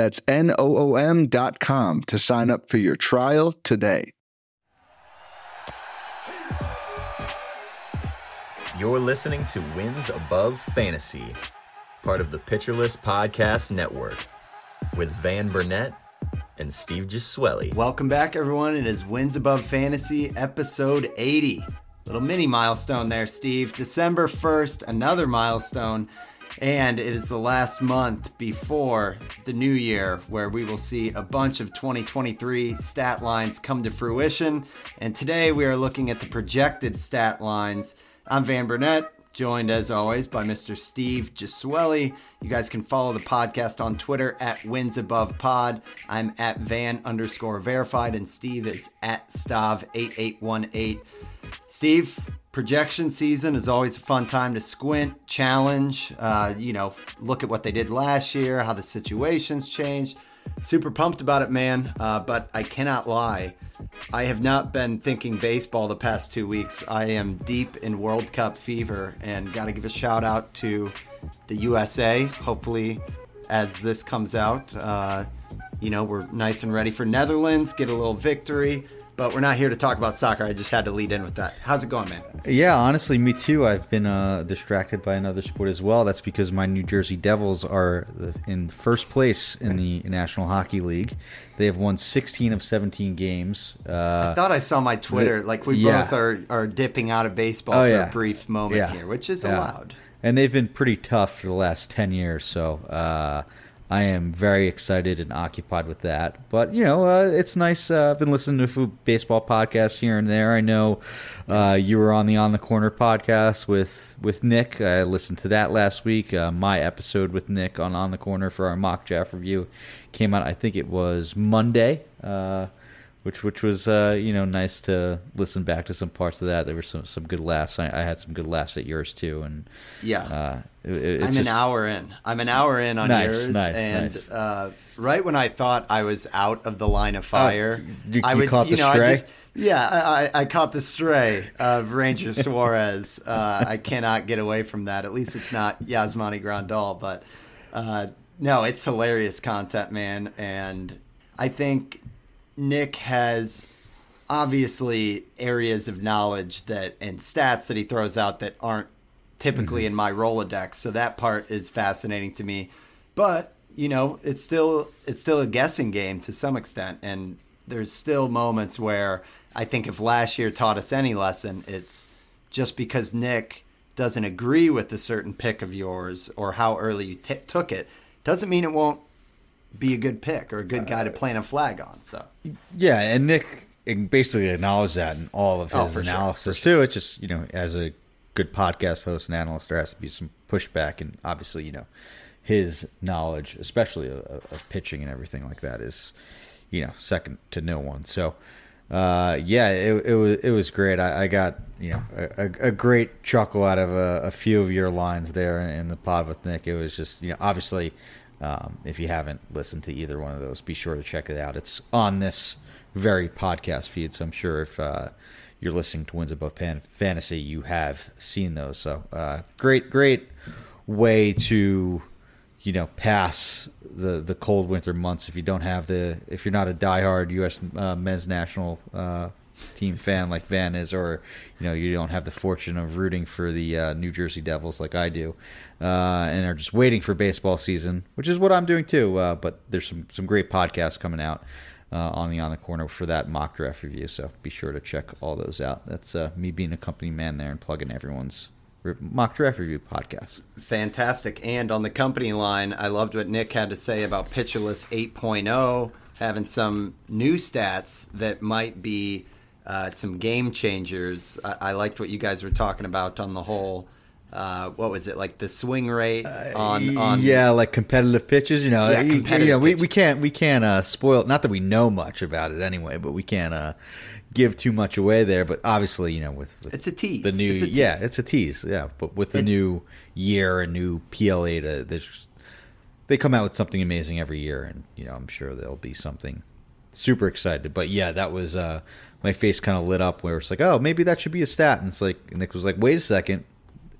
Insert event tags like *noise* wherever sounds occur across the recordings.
That's N-O-O-M dot com to sign up for your trial today. You're listening to Wins Above Fantasy, part of the Pitcher List Podcast Network, with Van Burnett and Steve Gesuele. Welcome back, everyone. It is Wins Above Fantasy, episode 80. Little mini milestone there, Steve. December 1st, another milestone. And it is the last month before the new year where we will see a bunch of 2023 stat lines come to fruition. And today we are looking at the projected stat lines. I'm Van Burnett, joined as always by Mr. Steve Gesuele. You guys can follow the podcast on Twitter at Wins Above Pod. I'm at Van underscore verified, and Steve is at Stav8818. Steve, projection season is always a fun time to squint, challenge, uh, you know, look at what they did last year, how the situations changed. Super pumped about it, man. Uh, but I cannot lie. I have not been thinking baseball the past two weeks. I am deep in World Cup fever and got to give a shout out to the USA. Hopefully, as this comes out, uh, you know, we're nice and ready for Netherlands, get a little victory but we're not here to talk about soccer. I just had to lead in with that. How's it going, man? Yeah, honestly, me too. I've been uh, distracted by another sport as well. That's because my New Jersey Devils are in first place in the National Hockey League. They have won 16 of 17 games. Uh, I thought I saw my Twitter. like we yeah. both are, are dipping out of baseball oh, for yeah. a brief moment yeah. here, which is allowed. And they've been pretty tough for the last 10 years. So. Uh, I am very excited and occupied with that. But you know, uh, it's nice. Uh, I've been listening to a baseball podcasts here and there. I know uh, you were on the On the Corner podcast with with Nick. I listened to that last week. Uh, my episode with Nick on On the Corner for our mock draft review came out. I think it was Monday. Uh, which which was uh, you know nice to listen back to some parts of that. There were some some good laughs. I, I had some good laughs at yours too, and yeah, uh, it, I'm just... an hour in. I'm an hour in on nice, yours, nice, and nice. Uh, right when I thought I was out of the line of fire, you, I would, caught you the know, stray. I just, yeah, I, I, caught the stray of Ranger *laughs* Suarez. Uh, I cannot get away from that. At least it's not Yasmani Grandal, but uh, no, it's hilarious content, man, and I think Nick has obviously areas of knowledge that and stats that he throws out that aren't typically mm-hmm. in my Rolodex. So that part is fascinating to me. But, you know, it's still it's still a guessing game to some extent and there's still moments where I think if last year taught us any lesson, it's just because Nick doesn't agree with a certain pick of yours or how early you t- took it doesn't mean it won't be a good pick or a good guy to plant a flag on. So yeah, and Nick basically acknowledged that in all of oh, his oh, analysis sure. too. It's just you know, as a good podcast host and analyst, there has to be some pushback, and obviously, you know, his knowledge, especially of, of pitching and everything like that, is you know second to no one. So. Uh, yeah, it, it was it was great. I, I got you know a, a, great chuckle out of a, a, few of your lines there in the pod with Nick. It was just you know obviously um, if you haven't listened to either one of those, be sure to check it out. It's on this very podcast feed, so I'm sure if uh, you're listening to Wins Above Pan- Fantasy, you have seen those. So uh, great, great way to you know pass the the cold winter months if you don't have the if you're not a diehard U.S. Uh, men's national uh, team fan like Van is, or you know you don't have the fortune of rooting for the uh, New Jersey Devils like I do uh, and are just waiting for baseball season, which is what I'm doing too. Uh, but there's some some great podcasts coming out uh, on the on the corner for that mock draft review. So be sure to check all those out. That's uh, me being a company man there and plugging everyone's mock draft review podcast. Fantastic. And on the company line, I loved what Nick had to say about Pitcher List 8.0 having some new stats that might be uh, some game changers. I-, I liked what you guys were talking about on the whole uh, what was it like the swing rate on on Uh, yeah, like competitive pitches. You know, Yeah, you- competitive you know, we, we can't we can't uh, spoil. Not that we know much about it anyway, but we can't uh, give too much away there. But obviously, you know, with, with It's a tease. The new It's a yeah, it's a tease. Yeah, but with the And- new year and new PLA, to they come out with something amazing every year, and you know, I'm sure there'll be something super excited. But yeah, that was uh, my face kind of lit up where it's like, oh, maybe that should be a stat, and it's like Nick was like, wait a second.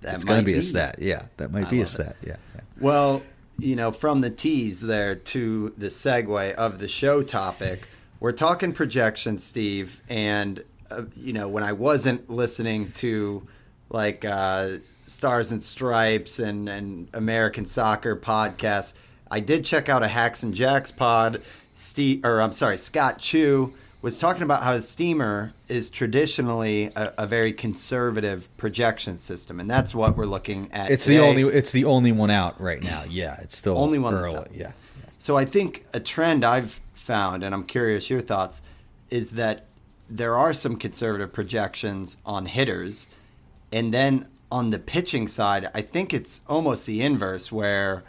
That it's going to might be, a stat. Yeah, that might I be a stat. Yeah, yeah. Well, you know, from the tease there to the segue of the show topic, we're talking projections, Steve. And, uh, you know, when I wasn't listening to like uh, Stars and Stripes and, and American Soccer podcasts, I did check out a Hacks and Jacks pod. Steve, or I'm sorry, Scott Chu was talking about how the steamer is traditionally a, a very conservative projection system, and that's what we're looking at. It's today. the only it's the only one out right now. Yeah, it's still Only one early. out. Yeah. So I think a trend I've found, and I'm curious your thoughts, is that there are some conservative projections on hitters, and then on the pitching side, I think it's almost the inverse, where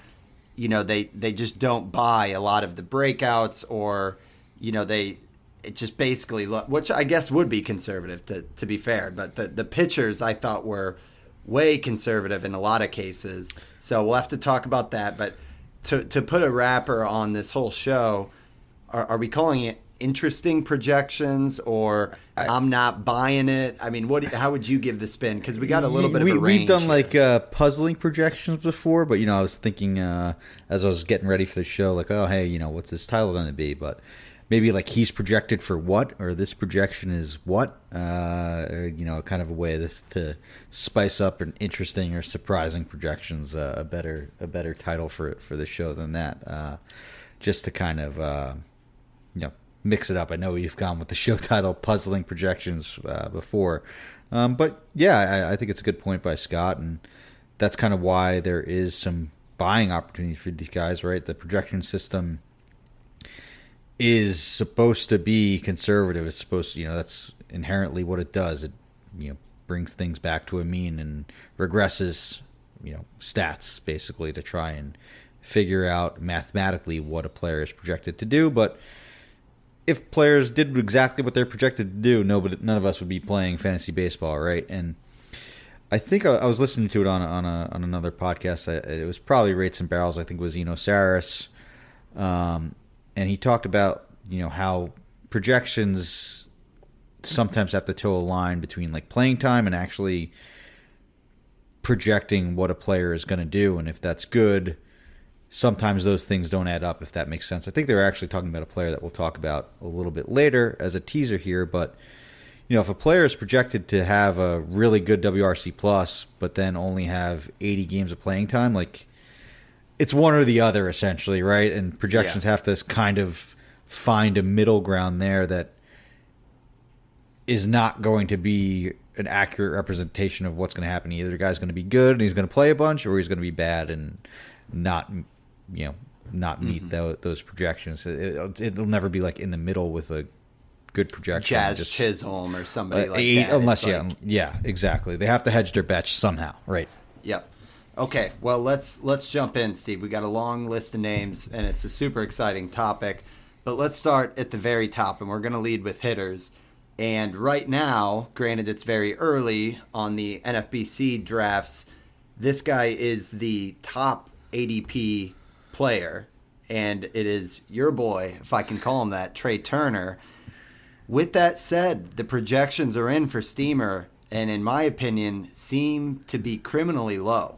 you know they they just don't buy a lot of the breakouts, or you know they it just basically look, which I guess would be conservative to to be fair, but the the pitchers I thought were way conservative in a lot of cases. So we'll have to talk about that, but to to put a wrapper on this whole show, are, are we calling it interesting projections or I, am not buying it? I mean, what? How would you give the spin? Because we got a little bit we, of a range. We've done like uh, puzzling projections before, but you know, I was thinking uh, as I was getting ready for the show, like, oh, hey, you know, what's this title going to be? But maybe like he's projected for what, or this projection is what? Uh, you know, kind of a way this to spice up an interesting or surprising projections. Uh, a better a better title for for the show than that. Uh, just to kind of uh, you know mix it up. I know you've gone with the show *laughs* title "Puzzling Projections" uh, before, um, but yeah, I, I think it's a good point by Scott, and that's kind of why there is some buying opportunities for these guys. Right, the projection system is supposed to be conservative. It's supposed to, you know, that's inherently what it does. It you know brings things back to a mean and regresses, you know, stats basically to try and figure out mathematically what a player is projected to do, but if players did exactly what they're projected to do, nobody, none of us would be playing fantasy baseball, right? And I think I, I was listening to it on on, a, on another podcast. I, it was probably Rates and Barrels. I think it was Eno Sarris, um, and he talked about you know how projections sometimes have to toe a line between like playing time and actually projecting what a player is going to do, and if that's good sometimes those things don't add up if that makes sense. I think they're actually talking about a player that we'll talk about a little bit later as a teaser here, but you know, if a player is projected to have a really good WRC plus but then only have 80 games of playing time, like it's one or the other essentially, right? And projections Yeah. have to kind of find a middle ground there that is not going to be an accurate representation of what's going to happen. Either the guy's going to be good and he's going to play a bunch, or he's going to be bad and not, you know, not meet tho- those projections. It, it'll never be like in the middle with a good projection. Jazz Just- Chisholm or somebody uh, like that. unless It's yeah, like- yeah, exactly. They have to hedge their bets somehow, right? Yep. Okay, well let's let's jump in, Steve. We got a long list of names, and it's a super exciting topic. But let's start at the very top, and we're going to lead with hitters. And right now, granted it's very early on the NFBC drafts, this guy is the top ADP player, and it is your boy, if I can call him that, Trea Turner. With that said, the projections are in for Steamer, and in my opinion, seem to be criminally low.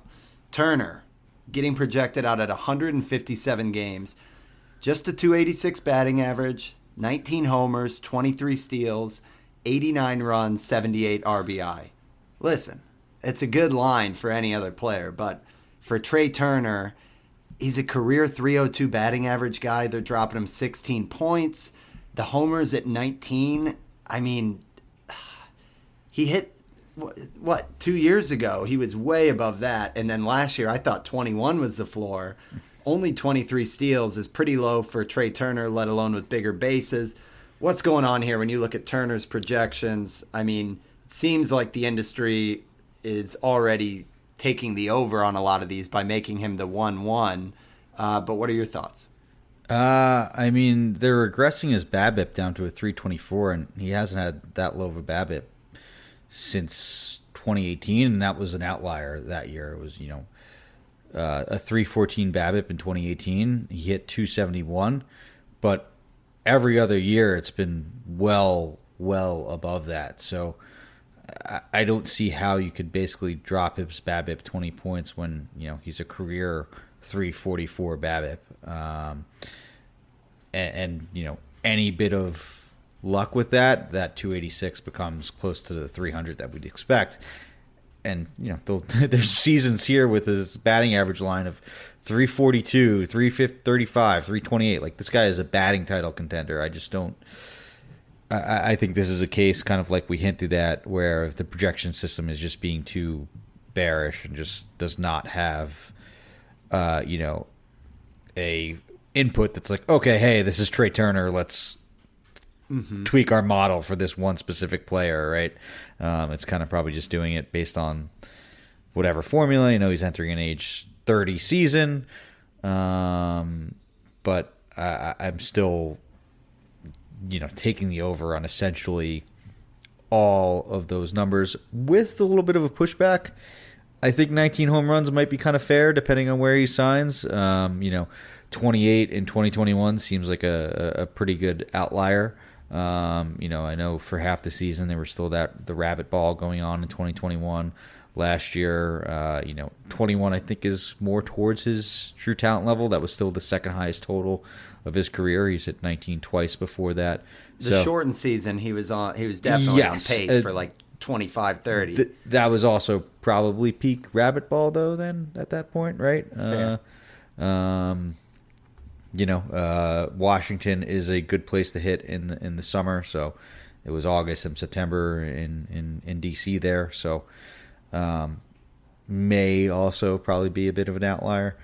Turner getting projected out at 157 games, just a 286 batting average, 19 homers, 23 steals, 89 runs, 78 RBI. Listen, it's a good line for any other player, but for Trea Turner, he's a career 302 batting average guy. They're dropping him 16 points. The homers at 19. I mean, *sighs* he hit what, two years ago he was way above that. And then last year i thought 21 was the floor. Only 23 steals is pretty low for trea turner let alone with bigger bases. What's going on here when you look at turner's projections? I mean it seems like the industry is already taking the over on a lot of these by making him the one one. Uh, but what are your thoughts? Uh, I mean, they're regressing his BABIP down to a 324, and he hasn't had that low of a BABIP since 2018, and that was an outlier that year. It was, you know, uh, a 314 BABIP in 2018. He hit 271, but every other year it's been well, well above that. So I, I don't see how you could basically drop his BABIP 20 points when you know he's a career 344 BABIP. Um, and, and, you know, any bit of luck with that, that 286 becomes close to the 300 that we'd expect. And, you know, *laughs* there's seasons here with his batting average line of 342, 335, 328. Like, this guy is a batting title contender. I just don't. I, I think this is a case kind of like we hinted at, where the projection system is just being too bearish and just does not have, uh, you know, a input that's like, okay, hey, this is Trea Turner. Let's mm-hmm. tweak our model for this one specific player, right? Um, it's kind of probably just doing it based on whatever formula. You know, he's entering an age 30 season. Um, but I, I'm still, you know, taking the over on essentially all of those numbers with a little bit of a pushback. I think 19 home runs might be kind of fair depending on where he signs. Um, you know, 28 in 2021 seems like a, a pretty good outlier. Um, you know, I know for half the season there was still that the rabbit ball going on in 2021. Last year, uh, you know, 21 I think is more towards his true talent level. That was still the second highest total of his career. He's at 19 twice before that. The so, shortened season, he was on. He was definitely yes, on pace uh, for like 25, 30. Th- that was also probably peak rabbit ball though. Then at that point, right? Uh, um, you know, uh, Washington is a good place to hit in the, in the summer. So it was August and September in in, in DC there. So um, May also probably be a bit of an outlier.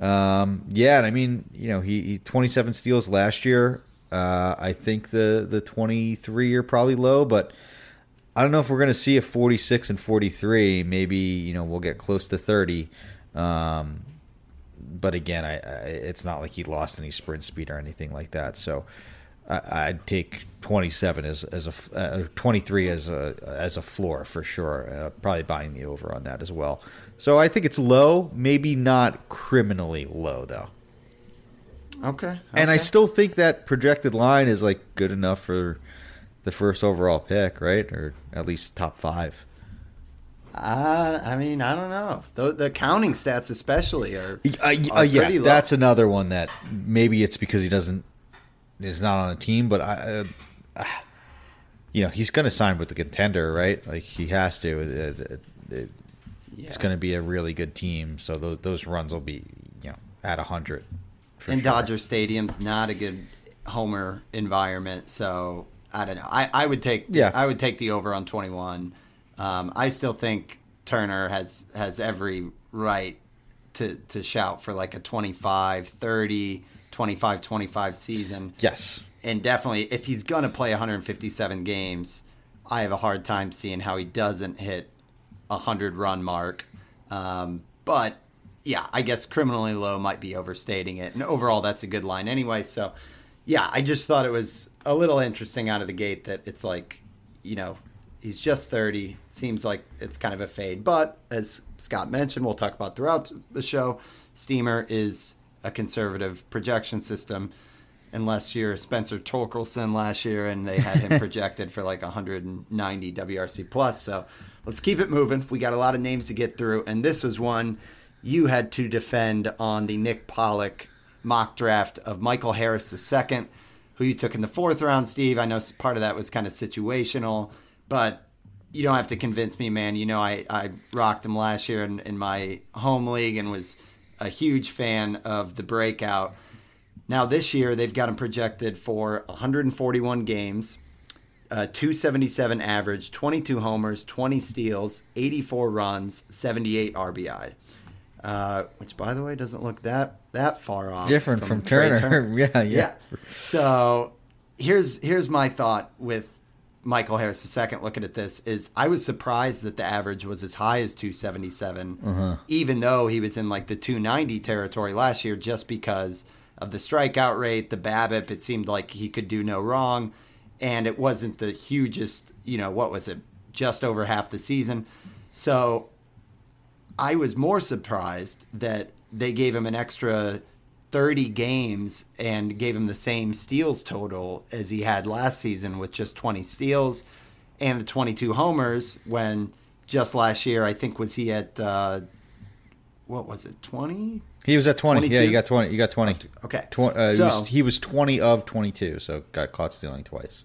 Um, yeah, I mean, you know, he, he 27 steals last year. Uh, I think the the 23 are probably low, but I don't know if we're going to see a 46 and 43. Maybe you know we'll get close to 30. Um, but again, I, I, it's not like he lost any sprint speed or anything like that. So I, would take 27 as as a uh, 23 as a as a floor for sure. Uh, probably buying the over on that as well. So I think it's low, maybe not criminally low though. Okay, okay. And I still think that projected line is like good enough for the first overall pick, right? Or at least top five. Uh, I mean, I don't know. The, the counting stats, especially, are, uh, are uh, yeah. Low. That's another one that maybe it's because he doesn't is not on a team, but I, uh, you know, he's going to sign with the contender, right? Like he has to. It, it, it, yeah. It's going to be a really good team, so those, those runs will be, you know, at hundred. And sure. Dodger Stadium's not a good homer environment, so I don't know. I, I would take yeah. I would take the over on twenty one. Um, I still think Turner has has every right to to shout for like a 25, 30, 25, 25 season. Yes. And definitely, if he's going to play 157 games, I have a hard time seeing how he doesn't hit a 100 run mark. Um, but yeah, I guess criminally low might be overstating it. And overall, that's a good line anyway. So yeah, I just thought it was a little interesting out of the gate that it's like, you know, He's just 30. Seems like it's kind of a fade. But as Scott mentioned, we'll talk about throughout the show, Steamer is a conservative projection system. Unless you're Spencer Torkelson last year and they had him *laughs* projected for like 190 WRC plus. So let's keep it moving. We got a lot of names to get through. And this was one you had to defend on the Nick Pollack mock draft of Michael Harris II, who you took in the fourth round, Steve. I know part of that was kind of situational but you don't have to convince me, man. You know, I, I rocked him last year in, in my home league and was a huge fan of the breakout. Now, this year, they've got him projected for 141 games, uh, 277 average, 22 homers, 20 steals, 84 runs, 78 RBI. Uh, which, by the way, doesn't look that that far off. Different from, from Turner. Turner. *laughs* yeah, yeah, yeah. So here's here's my thought with Michael Harris II looking at this is I was surprised that the average was as high as 277, mm-hmm. even though he was in like the 290 territory last year, just because of the strikeout rate, the BABIP. It seemed like he could do no wrong, and it wasn't the hugest. You know what was it? Just over half the season. So I was more surprised that they gave him an extra 30 games and gave him the same steals total as he had last season with just 20 steals and the 22 homers when just last year I think was he at uh, what was it 20 He was at 20. Yeah, you got 20. You got 20. okay Tw- uh, he, so was, he was 20 of 22, so got caught stealing twice.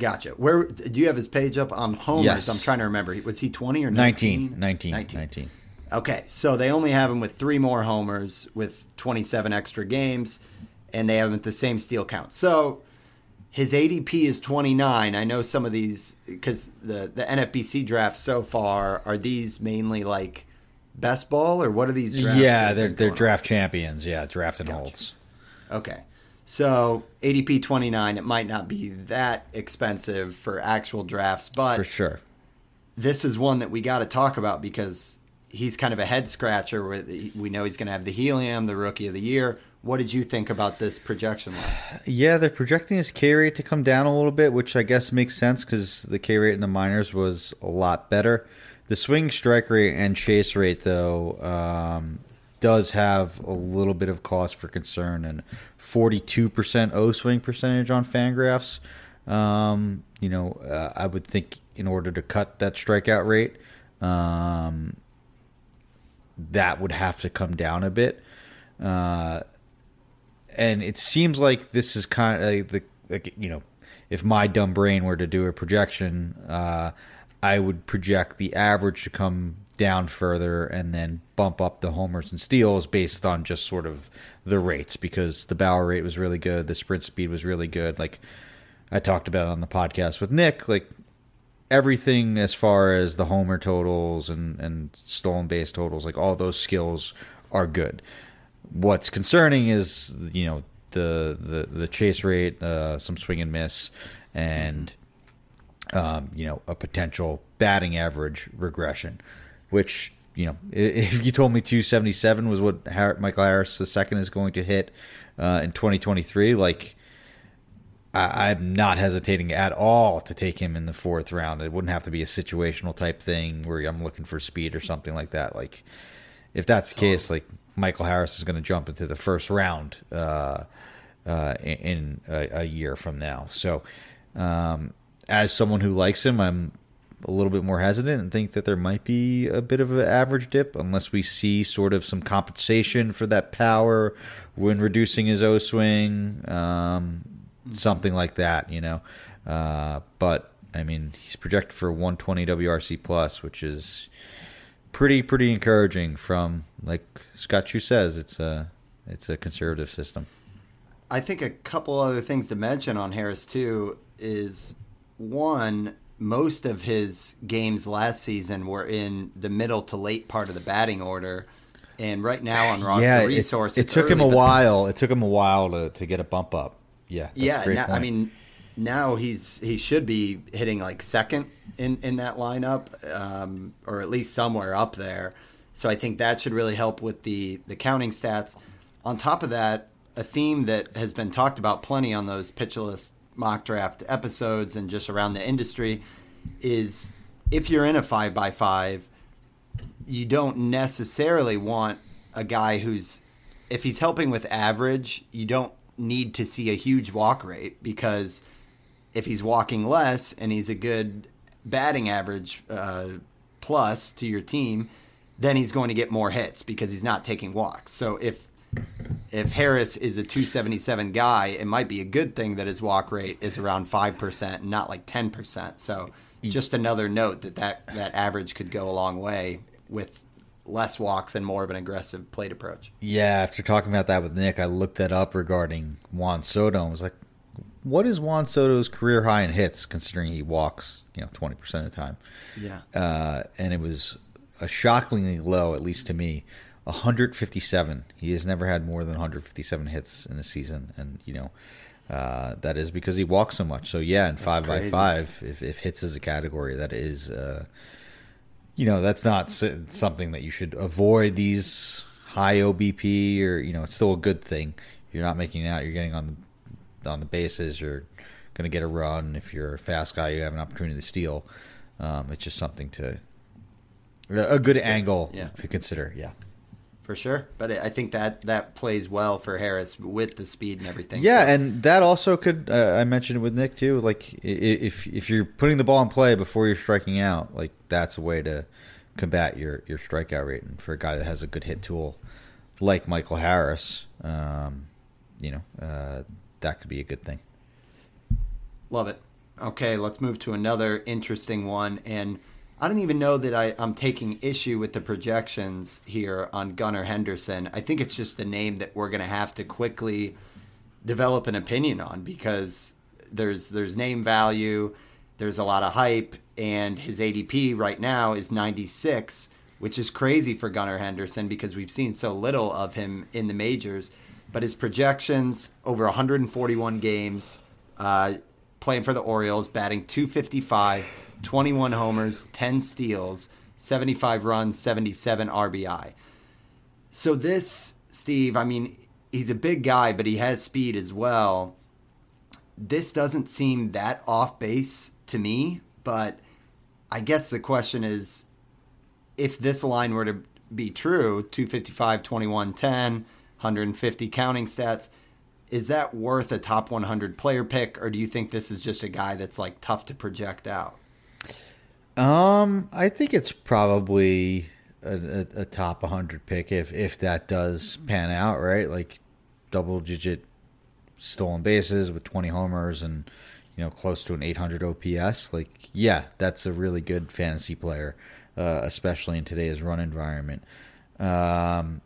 gotcha where do you have his page up on homers Yes. I'm trying to remember was he 20 or 19. 19 19. 19. Okay, so they only have him with three more homers with 27 extra games, and they have him at the same steal count. So his ADP is 29. I know some of these because the the NFBC drafts so far are these mainly like best ball or what are these? Drafts Yeah, they're they're going on? draft champions. Yeah, draft and holds. Okay. So ADP 29, it might not be that expensive for actual drafts, but For sure. this is one that we got to talk about because he's kind of a head scratcher. We know he's going to have the helium, the rookie of the year. What did you think about this projection line? Yeah, they're projecting his K rate to come down a little bit, which I guess makes sense because the K rate in the minors was a lot better. The swing strike rate and chase rate, though, um, does have a little bit of cause for concern and 42% O swing percentage on Fangraphs. Um, you know, uh, I would think in order to cut that strikeout rate, um, that would have to come down a bit. Uh, and it seems like this is kind of like the like, you know if my dumb brain were to do a projection uh, i would project the average to come down further and then bump up the homers and steals based on just sort of the rates because the barrel rate was really good the sprint speed was really good like i talked about on the podcast with nick like everything as far as the homer totals and, and stolen base totals, like all those skills are good. What's concerning is you know the the, the chase rate, uh, some swing and miss, and um, you know a potential batting average regression, which you know *laughs* if you told me 277 was what Michael Harris the second is going to hit uh, in 2023, like. I, I'm not hesitating at all to take him in the fourth round. It wouldn't have to be a situational type thing where I'm looking for speed or something like that. Like, if that's the case, like Michael Harris is going to jump into the first round uh, uh, in, in a, a year from now. So, um, as someone who likes him, I'm a little bit more hesitant and think that there might be a bit of an average dip unless we see sort of some compensation for that power when reducing his O swing, um, something like that, you know. Uh, but I mean, he's projected for 120 WRC plus, which is pretty pretty encouraging. From like Scott Chu says, it's a it's a conservative system. I think a couple other things to mention on Harris too is one, most of his games last season were in the middle to late part of the batting order, and right now on roster yeah, it- resource, it, it's took him a while. It took him a while to, to get a bump up. Yeah, yeah, now, I mean, now he's he should be hitting like second in in that lineup, um, or at least somewhere up there. So I think that should really help with the the counting stats. On top of that, a theme that has been talked about plenty on those Pitcher List mock draft episodes and just around the industry is if you're in a five by five, you don't necessarily want a guy who's if he's helping with average, you don't need to see a huge walk rate because if he's walking less and he's a good batting average uh, plus to your team, then he's going to get more hits because he's not taking walks. So if if Harris is a 277 guy, it might be a good thing that his walk rate is around 5% and not like 10%. So just another note that that, that average could go a long way with less walks and more of an aggressive plate approach. Yeah, after talking about that with Nick, I looked that up regarding Juan Soto and was like, what is Juan Soto's career high in hits considering he walks, you know, 20% of the time? Yeah. Uh, and it was a shockingly low, at least to me, 157. He has never had more than 157 hits in a season. And, you know, Uh, that is because he walks so much. So yeah, in five crazy. by five, if, if hits is a category, that is, uh, you know, that's not something that you should avoid these high OBP or you know, it's still a good thing. You're not making it out. You're getting on the on the bases. You're going to get a run. If you're a fast guy, you have an opportunity to steal. Um, it's just something to a good angle yeah. to consider. Yeah. For sure. But I think that that plays well for Harris with the speed and everything. Yeah, So- and that also could. Uh, I mentioned it with Nick too. Like if if you're putting the ball in play before you're striking out, like that's a way to combat your your strikeout rate. And for a guy that has a good hit tool like Michael Harris, um, you know, uh, that could be a good thing. Love it. Okay, let's move to another interesting one. And I don't even know that I, I'm taking issue with the projections here on Gunnar Henderson. I think it's just a name that we're going to have to quickly develop an opinion on because there's there's name value, there's a lot of hype, and his ADP right now is 96, which is crazy for Gunnar Henderson because we've seen so little of him in the majors. But his projections over 141 games, uh, playing for the Orioles, batting 255, 21 homers, 10 steals, 75 runs, 77 RBI. So this, Steve, I mean, he's a big guy, but he has speed as well. This doesn't seem that off base to me, but I guess the question is if this line were to be true 255, 21, 10, 150 counting stats, is that worth a top 100 player pick, or do you think this is just a guy that's like tough to project out? Um, I think it's probably a, a, a top 100 pick if if that does pan out, right? Like double digit stolen bases with 20 homers and you know close to an 800 OPS. Like, yeah, that's a really good fantasy player, uh, especially in today's run environment. Um,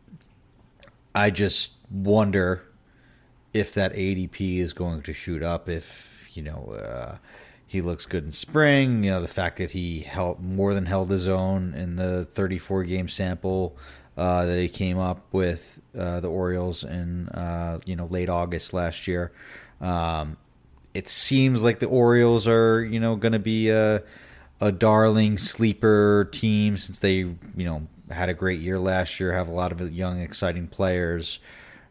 I just wonder if that ADP is going to shoot up. If you know uh, he looks good in spring, you know the fact that he held more than held his own in the 34 game sample uh, that he came up with uh, the Orioles in uh, you know late August last year. Um, it seems like the Orioles are you know going to be a a darling sleeper team since they you know had a great year last year, have a lot of young exciting players.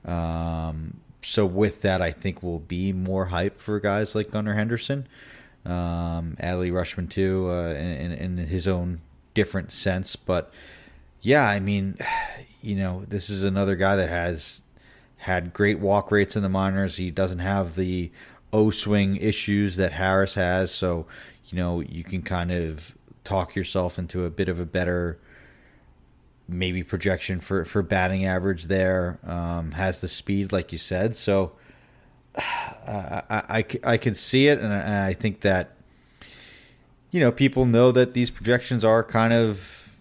Um, so with that, I think will be more hype for guys like Gunnar Henderson, um, Adley Rutschman too, uh, in, in his own different sense. But yeah, I mean, *sighs* you know, this is another guy that has had great walk rates in the minors. He doesn't have the O swing issues that Harris has, so you know you can kind of talk yourself into a bit of a better maybe projection for for batting average there. Um, has the speed, like you said, so I, I, I, can see it, and I, I think that you know people know that these projections are kind of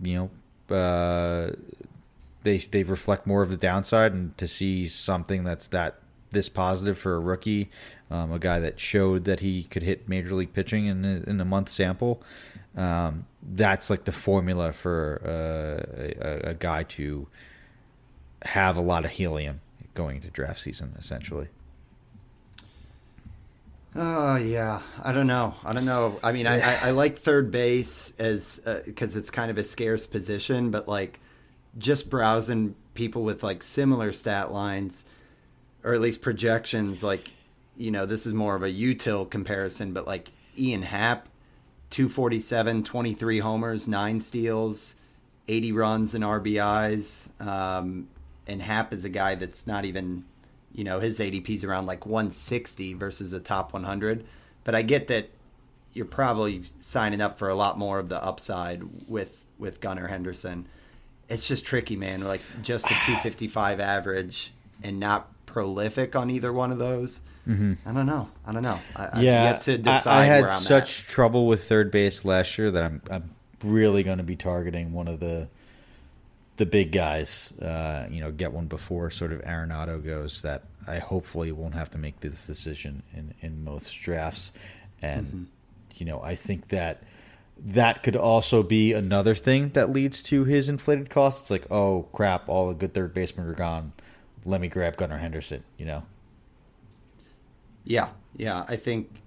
you know uh, they they reflect more of the downside, and to see something that's that this positive for a rookie, um, a guy that showed that he could hit major league pitching in a, in a month sample. Um, that's like the formula for uh, a, a guy to have a lot of helium going into draft season, essentially. Oh yeah, I don't know. I don't know. I mean, I, I, I like third base as because it's kind of a scarce position, but like just browsing people with like similar stat lines, or at least projections, like you know, this is more of a util comparison, but like Ian Happ, 247, 23 homers, nine steals, 80 runs and RBIs, um, and Happ is a guy that's not even you know his ADP is around like 160 versus the top 100. But I get that you're probably signing up for a lot more of the upside with with Gunnar Henderson. It's just tricky, man. Like just a 255 average and not prolific on either one of those. Mm-hmm. I don't know. I don't know. I, I've yet to decide I, I had where I'm such at. trouble with third base last year that I'm I'm really going to be targeting one of the the big guys. Uh, you know, get one before sort of Arenado goes. That I hopefully won't have to make this decision in in most drafts, and Mm-hmm. you know I think that that could also be another thing that leads to his inflated costs. It's like, oh crap, all the good third basemen are gone. Let me grab Gunnar Henderson. You know. Yeah, yeah. I think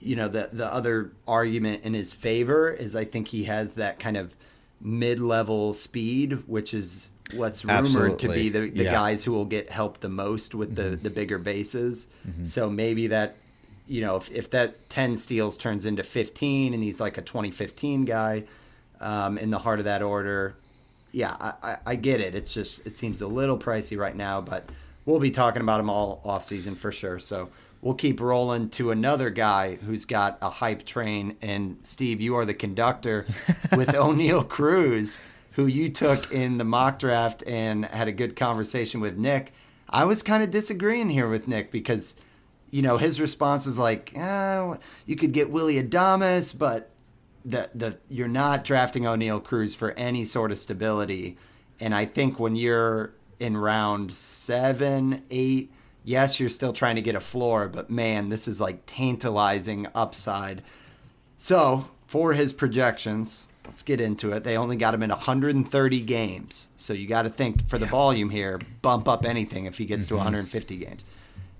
you know the the other argument in his favor is I think he has that kind of mid level speed, which is what's rumored Absolutely. to be the, the Yeah. guys who will get helped the most with the the bigger bases. So maybe that you know if, if that 10 steals turns into 15 and he's like a 2015 guy um, in the heart of that order yeah I, I, I get it it's just it seems a little pricey right now but we'll be talking about him all off season for sure so we'll keep rolling to another guy who's got a hype train and steve you are the conductor *laughs* with oneil cruz who you took in the mock draft and had a good conversation with nick i was kind of disagreeing here with nick because you know, his response was like, oh, you could get Willy Adames, but the the you're not drafting Oneil Cruz for any sort of stability. And I think when you're in round seven, eight, yes, you're still trying to get a floor, but man, this is like tantalizing upside. So for his projections, let's get into it. They only got him in 130 games. So you got to think for the volume here, bump up anything if he gets to mm-hmm. 150 games.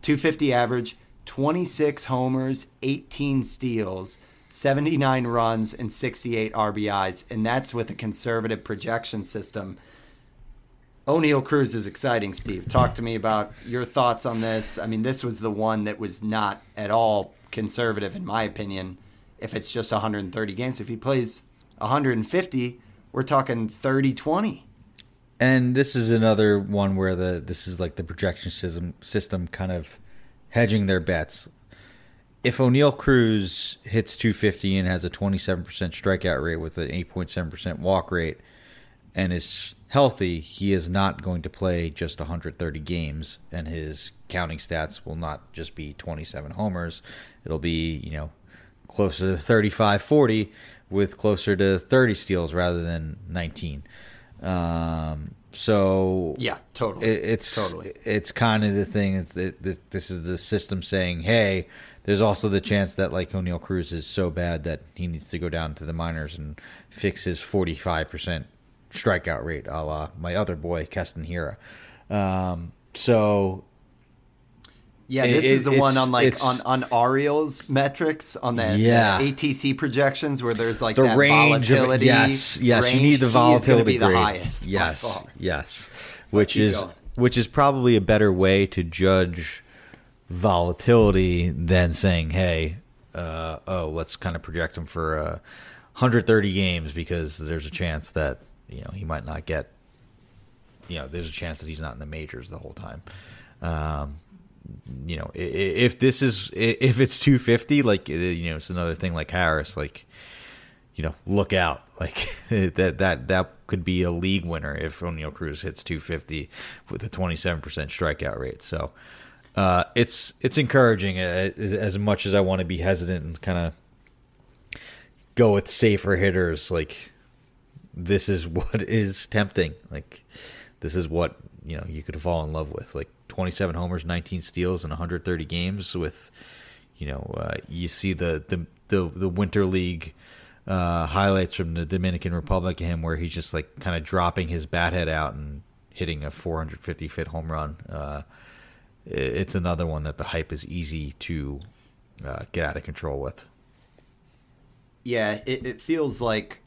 250 average, 26 homers, 18 steals, 79 runs, and 68 RBIs. And that's with a conservative projection system. Oneil Cruz is exciting, Steve. Talk to me about your thoughts on this. I mean, this was the one that was not at all conservative, in my opinion, if it's just 130 games. If he plays 150, we're talking 30 20. And this is another one where the this is like the projection system system kind of hedging their bets. If Oneil Cruz hits 250 and has a 27% strikeout rate with an 8.7% walk rate and is healthy, he is not going to play just 130 games and his counting stats will not just be 27 homers. It'll be, you know, closer to 35 40 with closer to 30 steals rather than 19. Um, so Yeah, totally. it, it's totally. it's kind of the thing. It's it, this, this is the system saying, hey, there's also the chance that like Oneil Cruz is so bad that he needs to go down to the minors and fix his 45 percent strikeout rate, a la my other boy Keston Hiura. Um, so Yeah, this is the one on like on on Ariel's metrics on the, the Yeah. ATC projections where there's like the that range volatility. of yes, yes, range, you need the volatility be the grade. highest. by Yes, far. yes, which is going. which is probably a better way to judge volatility than saying, "Hey, uh, oh, let's kind of project them for uh, 130 games because there's a chance that you know he might not get, you know, there's a chance that he's not in the majors the whole time." Um, you know, if this is if it's 250, like uh, you know, it's another thing like Harris, like you know, look out. *laughs* Like that that that could be a league winner if Oneil Cruz hits 250 with a 27% strikeout rate. So uh, it's it's encouraging uh, as much as I want to be hesitant and kind of go with safer hitters. Like this is *laughs* what is tempting. Like this is what you know you could fall in love with. Like 27 homers, 19 steals, and 130 games. With you know uh, you see the the the, the winter league uh, highlights from the Dominican Republic of him where he's just like kind of dropping his bat head out and hitting a 450 foot home run. Uh, it's another one that the hype is easy to uh, get out of control with. Yeah, it, it feels like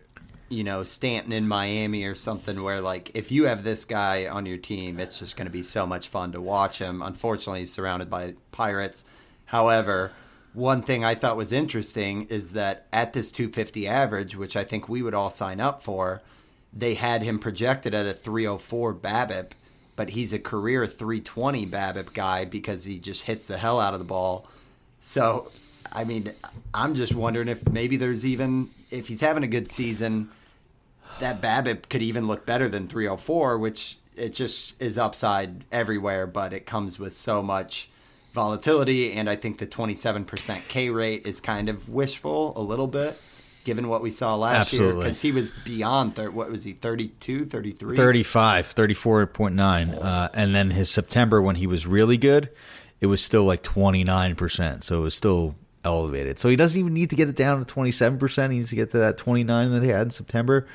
you know Stanton in Miami or something where like if you have this guy on your team, it's just going to be so much fun to watch him. Unfortunately, he's surrounded by pirates. However, one thing I thought was interesting is that at this 250 average, which I think we would all sign up for, they had him projected at a 304 BABIP, but he's a career 320 BABIP guy because he just hits the hell out of the ball. So, I mean, I'm just wondering if maybe there's even if he's having a good season, that BABIP could even look better than 304, which it just is upside everywhere, but it comes with so much volatility, and I think the 27% K rate is kind of wishful a little bit, given what we saw last year, because he was beyond thir- what was he 32, 33? 35, 34.9. Uh, and then his September, when he was really good, it was still like 29%. So it was still elevated. So he doesn't even need to get it down to 27%. He needs to get to that 29 that he had in September.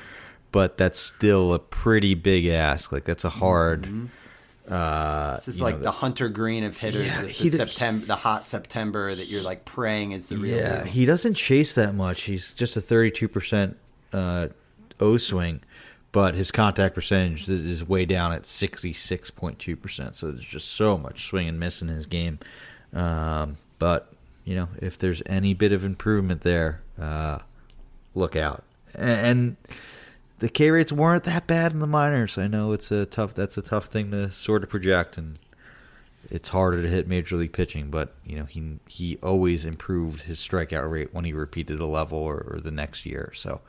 But that's still a pretty big ask. Like, that's a hard. Uh, This is like know, the Hunter Greene of hitters Yeah, he the d- September, the hot September that you're like praying is the real yeah, deal. he doesn't chase that much. He's just a 32% uh, O swing, but his contact percentage is- way down at 66.2%. So there's just so much swing and miss in his game. Um, but, you know, if there's any bit of improvement there, uh, look out. A- And the K rates weren't that bad in the minors. I know it's a tough. That's a tough thing to sort of project, and it's harder to hit major league pitching. But you know, he he always improved his strikeout rate when he repeated a level or, or the next year. So,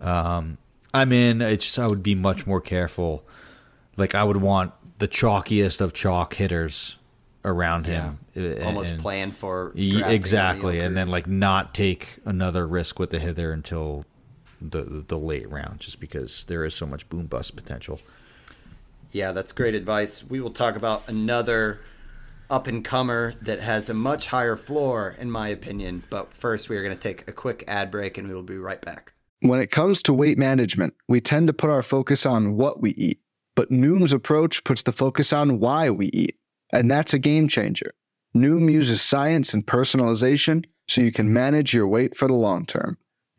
um, I'm in. It's just I would be much more careful. Like I would want the chalkiest of chalk hitters around him. uh, Almost and- plan for exactly, and then like not take another risk with the hither until the, the the late round, just because there is so much boom bust potential. Yeah, that's great advice. We will talk about another up and comer that has a much higher floor, in my opinion. But first, we are going to take a quick ad break and we will be right back. When it comes to weight management, we tend to put our focus on what we eat, but Noom's approach puts the focus on why we eat, and that's a game changer. Noom uses science and personalization so you can manage your weight for the long term.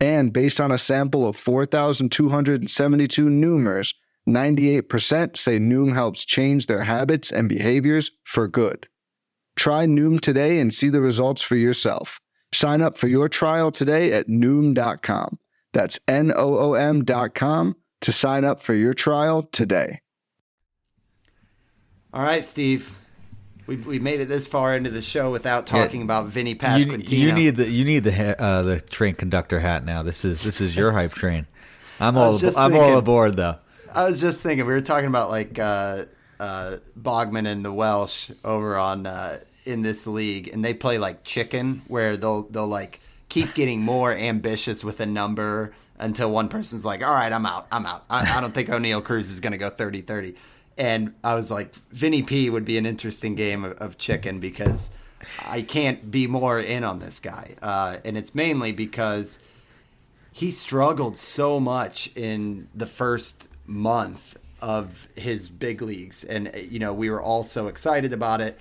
And based on a sample of 4,272 Noomers, 98% say Noom helps change their habits and behaviors for good. Try Noom today and see the results for yourself. Sign up for your trial today at Noom.com. That's N O O M.com to sign up for your trial today. All right, Steve. We, we made it this far into the show without talking about Vinnie You, Pasquantino. you need the you need the uh, the train conductor hat now. This is this is your hype train. I'm all was just I'm all aboard though. I was just thinking we were talking about like uh, uh, Bogman and the Welsh over on uh, in this league, and they play like chicken, where they'll they'll like keep getting more ambitious with a number until one person's like, "All right, I'm out, I'm out. I, I don't think Oneil Cruz is going to go 30-30. And I was like, Vinnie P would be an interesting game of, of chicken because I can't be more in on this guy, uh, and it's mainly because he struggled so much in the first month of his big leagues. And uh, you know we were all so excited about it.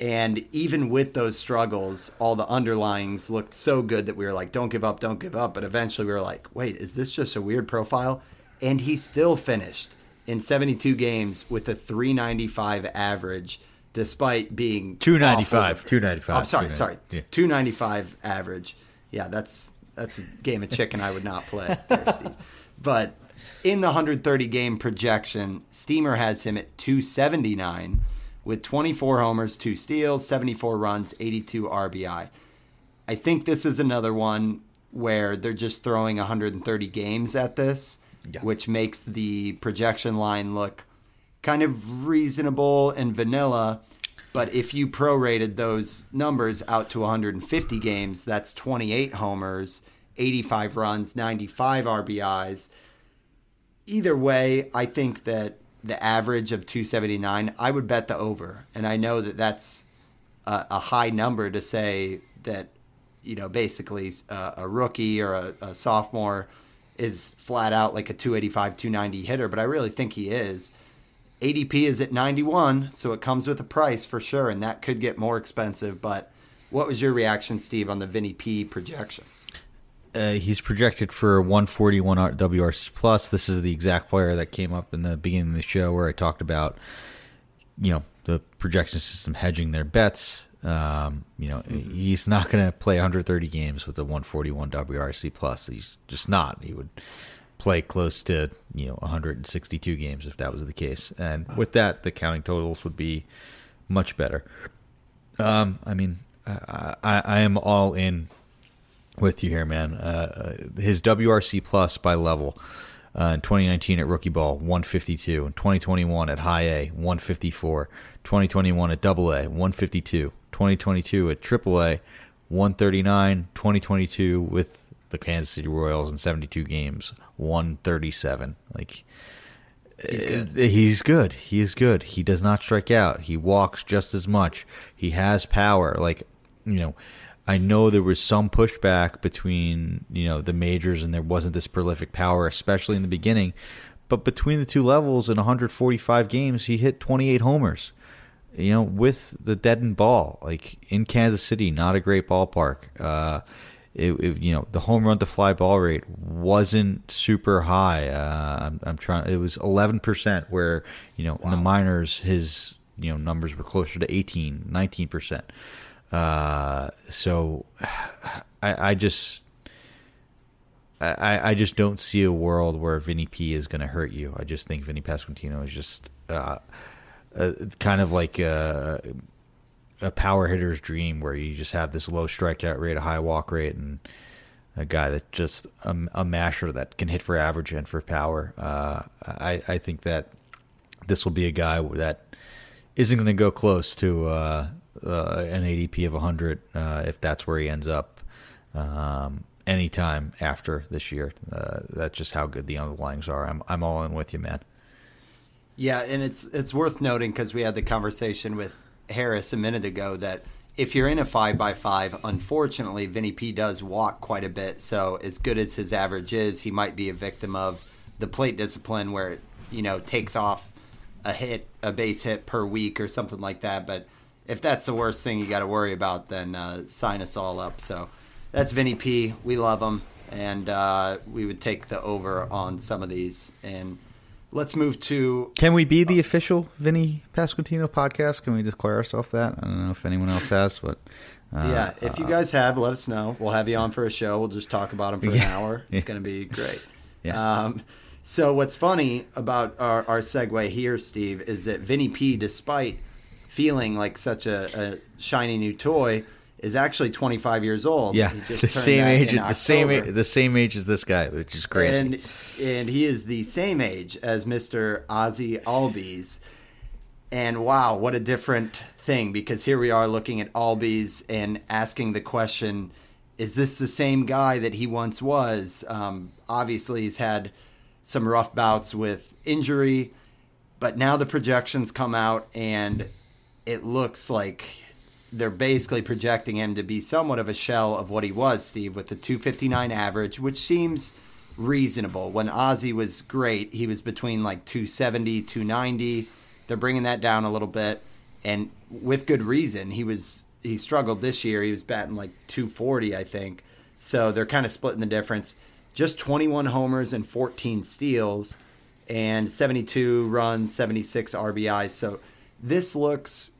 And even with those struggles all the underlyings looked so good that we were like don't give up don't give up. But eventually we were like wait is this just a weird profile? And he still finished in 72 games with a 395 average despite being 295, awful. 295, I'm sorry 290, sorry yeah. 295 average. Yeah, that's that's a game of chicken I would not play there, *laughs* But in the 130 game projection, Steamer has him at 279 with 24 homers, 2 steals, 74 runs, 82 RBI. I think this is another one where they're just throwing 130 games at this, Yeah. which makes the projection line look kind of reasonable and vanilla. But if you prorated those numbers out to 150 games, that's 28 homers, 85 runs, 95 RBIs. Either way, I think that the average of 279, I would bet the over. And I know that that's a, a high number to say that, you know, basically uh, a rookie or a, a sophomore is flat out like a 285, 290 hitter, but I really think he is. ADP is at 91, so it comes with a price for sure, and that could get more expensive. But what was your reaction, Steve, on the Vinnie P projections? Uh, he's projected for 141 R- WRC plus. This is the exact player that came up in the beginning of the show where I talked about, you know, the projection system hedging their bets. Um, you know, he's not going to play 130 games with a 141 WRC plus. He's just not. He would play close to you know 162 games if that was the case. And with that, the counting totals would be much better. Um, I mean, I, I, I am all in with you here, man. Uh, his WRC plus by level Uh, in 2019 at rookie ball, 152. In 2021 at high A, 154. 2021 at double A, 152. 2022 at triple A, 139. 2022 with the Kansas City Royals in 72 games, 137. Like He's good. uh, He's good. He is good. He does not strike out. He walks just as much. He has power. Like, you know, I know there was some pushback between, you know, the majors and there wasn't this prolific power, especially in the beginning. But between the two levels in 145 games, he hit 28 homers. You know, with the deadened ball, like in Kansas City, not a great ballpark. Uh, it, it, you know the home run to fly ball rate wasn't super high. Uh, I'm, I'm trying. It was 11 percent, where you know in the minors his you know numbers were closer to 18, 19 percent. Uh, so *sighs* I, I just I, I just don't see a world where Vinnie P is going to hurt you. I just think Vinnie Pasquantino is just uh, kind of like a, a power hitter's dream, where you just have this low strikeout rate, a high walk rate, and a guy that just a, a masher that can hit for average and for power. Uh, I I think that this will be a guy that isn't going to go close to uh, uh, an ADP of 100 uh, if that's where he ends up. Um, anytime after this year, uh, that's just how good the underlyings are. I'm I'm all in with you, man. Yeah, and it's it's worth noting because we had the conversation with Harris a minute ago that if you're in a five by five, unfortunately, Vinnie P does walk quite a bit. So as good as his average is, he might be a victim of the plate discipline where it you know takes off a hit, a base hit per week or something like that. But if that's the worst thing you got to worry about, then uh, sign us all up. So that's Vinnie P. We love him, and uh, we would take the over on some of these. And let's move to Can we be the official Vinnie Pasquantino podcast? Can we declare ourselves that? I don't know if anyone else has, but uh, yeah. If you guys have, let us know. We'll have you on for a show. We'll just talk about him for an hour. *laughs* It's Yeah. going to be great. *laughs* Yeah. Um, so what's funny about our, our segue here, Steve, is that Vinnie P, despite feeling like such a, a shiny new toy, is actually 25 years old. yeah, He just the same age, the same, age, the same age as this guy, which is crazy. And and he is the same age as Mr. Ozzie Albies. And wow, what a different thing because here we are looking at Albies and asking the question is this the same guy that he once was? Um, obviously, he's had some rough bouts with injury, but now the projections come out and it looks like they're basically projecting him to be somewhat of a shell of what he was, Steve, with the 259 average, which seems reasonable. When Ozzie was great, he was between like 270, 290. They're bringing that down a little bit, and with good reason. He was he struggled this year. He was batting like 240, I think. So they're kind of splitting the difference. Just 21 homers and 14 steals, and 72 runs, 76 RBIs. So this looks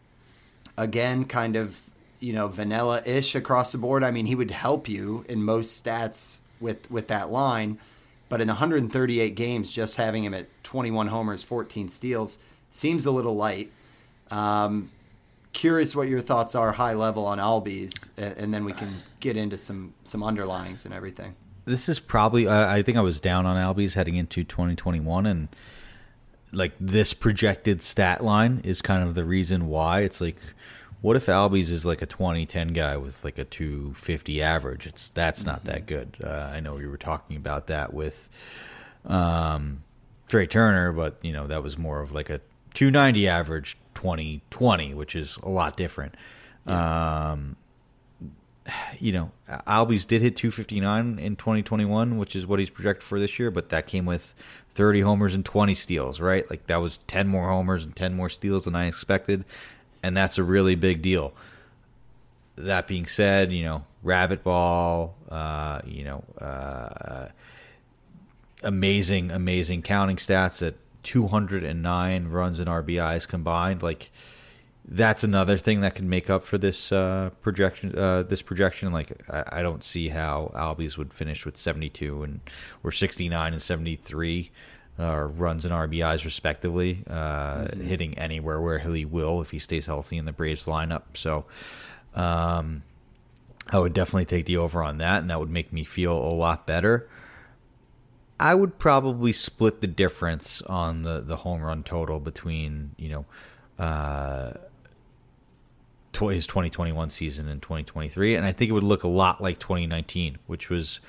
again kind of you know vanilla-ish across the board. I mean, he would help you in most stats with with that line, but in 138 games, just having him at 21 homers, 14 steals seems a little light. Um, curious what your thoughts are, high level on Albies, and, then we can get into some some underlyings and everything. this is probably I think I was down on Albies heading into 2021 and like this projected stat line is kind of the reason why it's like what if Albies is like a 2010 guy with like a 250 average? It's that's not that good. Uh, I know we were talking about that with um Trea Turner but you know that was more of like a 290 average 2020 which is a lot different. Um you know, Albies did hit 259 in 2021, which is what he's projected for this year, but that came with 30 homers and 20 steals, right? Like that was 10 more homers and 10 more steals than I expected, and that's a really big deal. That being said, you know, rabbit ball, uh, you know, uh, amazing, amazing counting stats at 209 runs and RBIs combined, like that's another thing that can make up for this uh, projection. Uh, this projection, like I, I don't see how Albies would finish with 72 and or 69 and 73 uh, runs and RBIs respectively, uh, hitting anywhere where he will if he stays healthy in the Braves lineup. So. Um, I would definitely take the over on that, and that would make me feel a lot better. I would probably split the difference on the the home run total between you know. Uh, his 2021 season and 2023, and I think it would look a lot like 2019, which was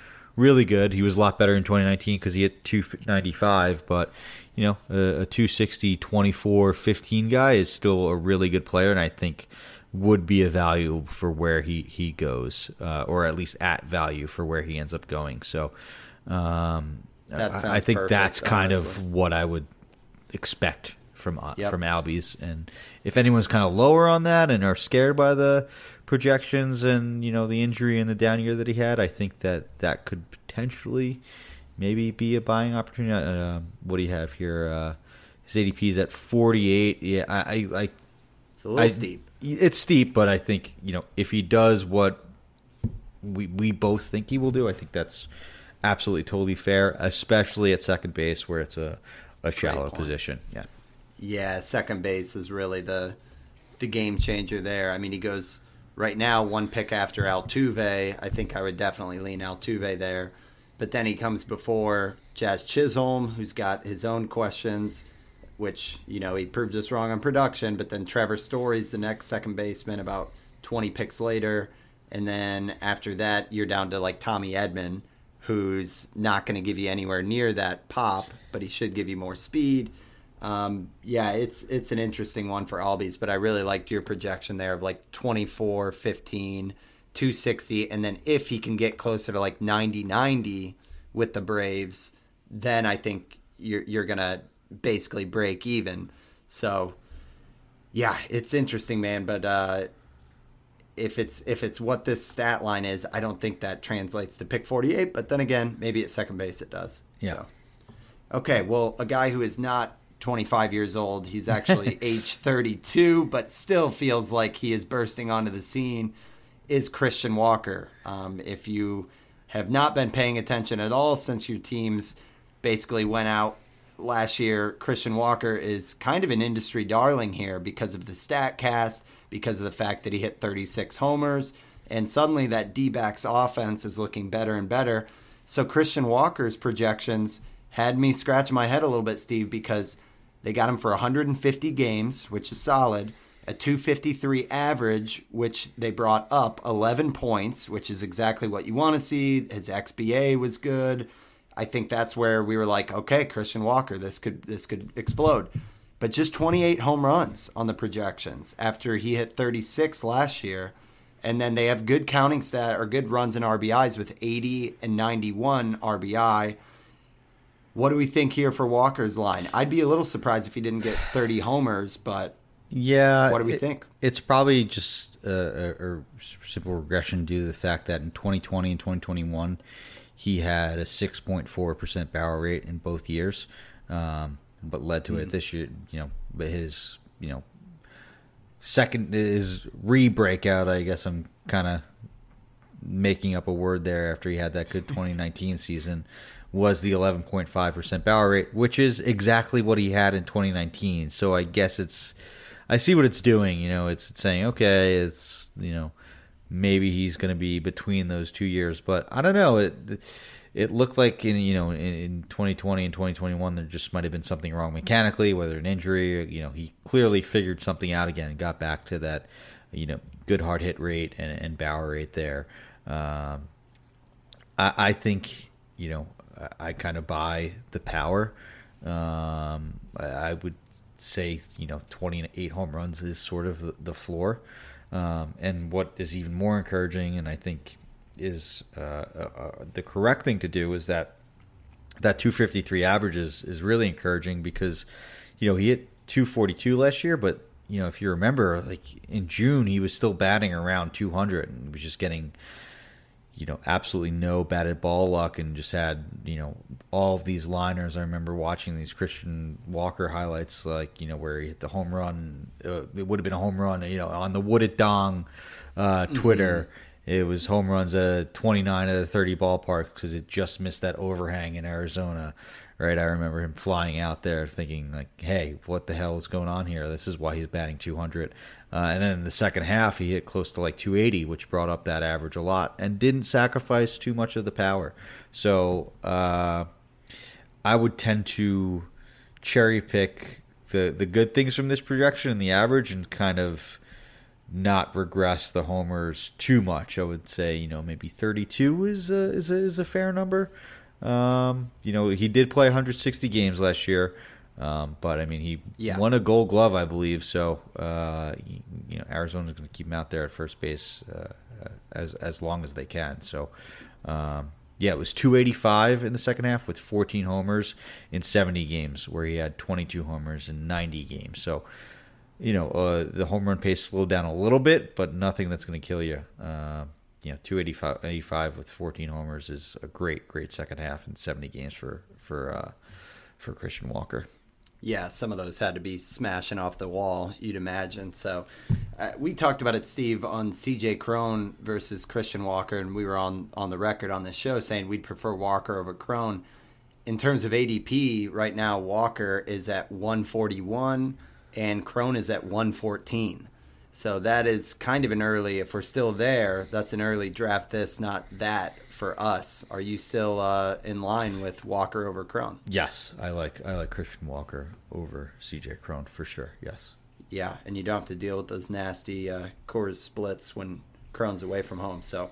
really good. He was a lot better in 2019 because he hit 295, but you know, a, a 260, 24, 15 guy is still a really good player, and I think would be a value for where he he goes, uh, or at least at value for where he ends up going. So, um, I, I, think perfect, that's kind honestly. of what I would expect from uh, yep. from Albies. And if anyone's kind of lower on that and are scared by the projections and you know the injury and the down year that he had, I think that that could potentially maybe be a buying opportunity. Uh, what do you have here? Uh, his ADP is at 48. Yeah, I, I, I it's a little I, steep. It's steep, but I think you know if he does what we we both think he will do, I think that's absolutely totally fair, especially at second base where it's a a shallow position. Yeah. Yeah, second base is really the the game changer there. I mean, he goes right now one pick after Altuve. I think I would definitely lean Altuve there. But then he comes before Jazz Chisholm, who's got his own questions, which, you know, he proved us wrong on production. But then Trevor Story's the next second baseman about 20 picks later. And then after that, you're down to like Tommy Edman, who's not going to give you anywhere near that pop, but he should give you more speed. Um, yeah, it's it's an interesting one for Albies, but I really liked your projection there of like 24, 15, 260, and then if he can get closer to like 90, 90 with the Braves, then I think you're you're gonna basically break even. So, yeah, it's interesting, man. But uh, if it's if it's what this stat line is, I don't think that translates to pick 48. But then again, maybe at second base it does. Yeah. So. Okay, well, a guy who is not 25 years old. He's actually *laughs* age 32, but still feels like he is bursting onto the scene. Is Christian Walker? Um, if you have not been paying attention at all since your teams basically went out last year, Christian Walker is kind of an industry darling here because of the stat cast, because of the fact that he hit 36 homers, and suddenly that D backs offense is looking better and better. So Christian Walker's projections had me scratch my head a little bit, Steve, because they got him for 150 games, which is solid. A 253 average, which they brought up 11 points, which is exactly what you want to see. His XBA was good. I think that's where we were like, okay, Christian Walker, this could this could explode. But just 28 home runs on the projections after he hit 36 last year. And then they have good counting stat or good runs in RBIs with 80 and 91 RBI. What do we think here for Walker's line? I'd be a little surprised if he didn't get 30 homers, but yeah, what do we it, think? It's probably just a, a, a, simple regression due to the fact that in 2020 and 2021, he had a 6.4% barrel rate in both years, um, but led to mm-hmm. it this year. You know, but his you know second is re-breakout. I guess I'm kind of making up a word there after he had that good *laughs* 2019 season was the 11.5% barrel rate, which is exactly what he had in 2019. So I guess it's, I see what it's doing. You know, it's, it's saying, okay, it's, you know, maybe he's going to be between those two years, but I don't know. It, it looked like in you know in, in 2020 and 2021 there just might have been something wrong mechanically, whether an injury or you know he clearly figured something out again and got back to that you know good hard hit rate and, and rate there. Um, I, I think you know I kind of buy the power. Um, I would say you know 28 home runs is sort of the, the floor. Um, and what is even more encouraging, and I think is uh, uh, uh the correct thing to do, is that that 253 average is, is really encouraging because you know he hit 242 last year, but you know if you remember, like in June he was still batting around 200 and he was just getting you know, absolutely no batted ball luck and just had, you know, all of these liners. I remember watching these Christian Walker highlights, like, you know, where he hit the home run. Uh, it would have been a home run, you know, on the Would It Dong uh, Twitter. Mm-hmm. It was home runs at 29 out of 30 ballpark because it just missed that overhang in Arizona right? I remember him flying out there thinking like, "Hey, what the hell is going on here? This is why he's batting 200." Uh, and then in the second half, he hit close to like 280, which brought up that average a lot, and didn't sacrifice too much of the power. So, uh, I would tend to cherry pick the the good things from this projection and the average, and kind of not regress the homers too much. I would say you know maybe 32 is a, is a, is a fair number. Um, you know he did play 160 games last year. Um, but I mean, he Yeah. won a Gold Glove, I believe. So uh, you, know, Arizona's going to keep him out there at first base uh, as as long as they can. So um, yeah, it was 285 in the second half with 14 homers in 70 games, where he had 22 homers in 90 games. So you know, uh, the home run pace slowed down a little bit, but nothing that's going to kill you. You know, 285 85 with 14 homers is a great, great second half in 70 games for for uh, for Christian Walker. Yeah, some of those had to be smashing off the wall, you'd imagine. So, uh, we talked about it, Steve, on CJ Cron versus Christian Walker, and we were on on the record on this show saying we'd prefer Walker over Cron. In terms of ADP, right now Walker is at 141 and Cron is at 114. So that is kind of an early. If we're still there, that's an early draft. This, not that, for us. Are you still uh, in line with Walker over Cron? Yes, I like I like Christian Walker over CJ Cron for sure. Yes. Yeah, and you don't have to deal with those nasty uh, Coors splits when Cron's away from home. So,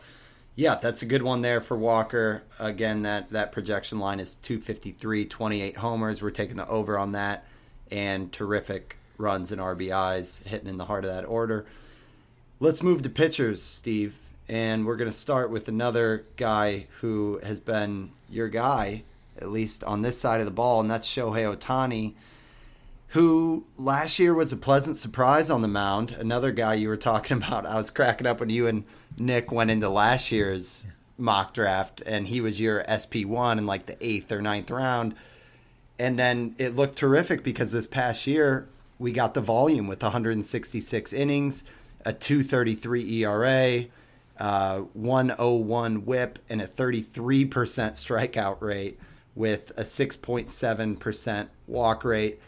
yeah, that's a good one there for Walker. Again, that, that projection line is 253, 28 homers. We're taking the over on that, and terrific runs and RBIs hitting in the heart of that order. Let's move to pitchers, Steve, and we're going to start with another guy who has been your guy, at least on this side of the ball, and that's Shohei Ohtani who last year was a pleasant surprise on the mound. Another guy you were talking *laughs* about. I was cracking up when you and Nick went into last year's mock draft, and he was your SP1 in like the eighth or ninth round. And then it looked terrific because this past year we got the volume with 166 innings, a 233 ERA, uh, 101 whip, and a 33% strikeout rate with a 6.7% walk rate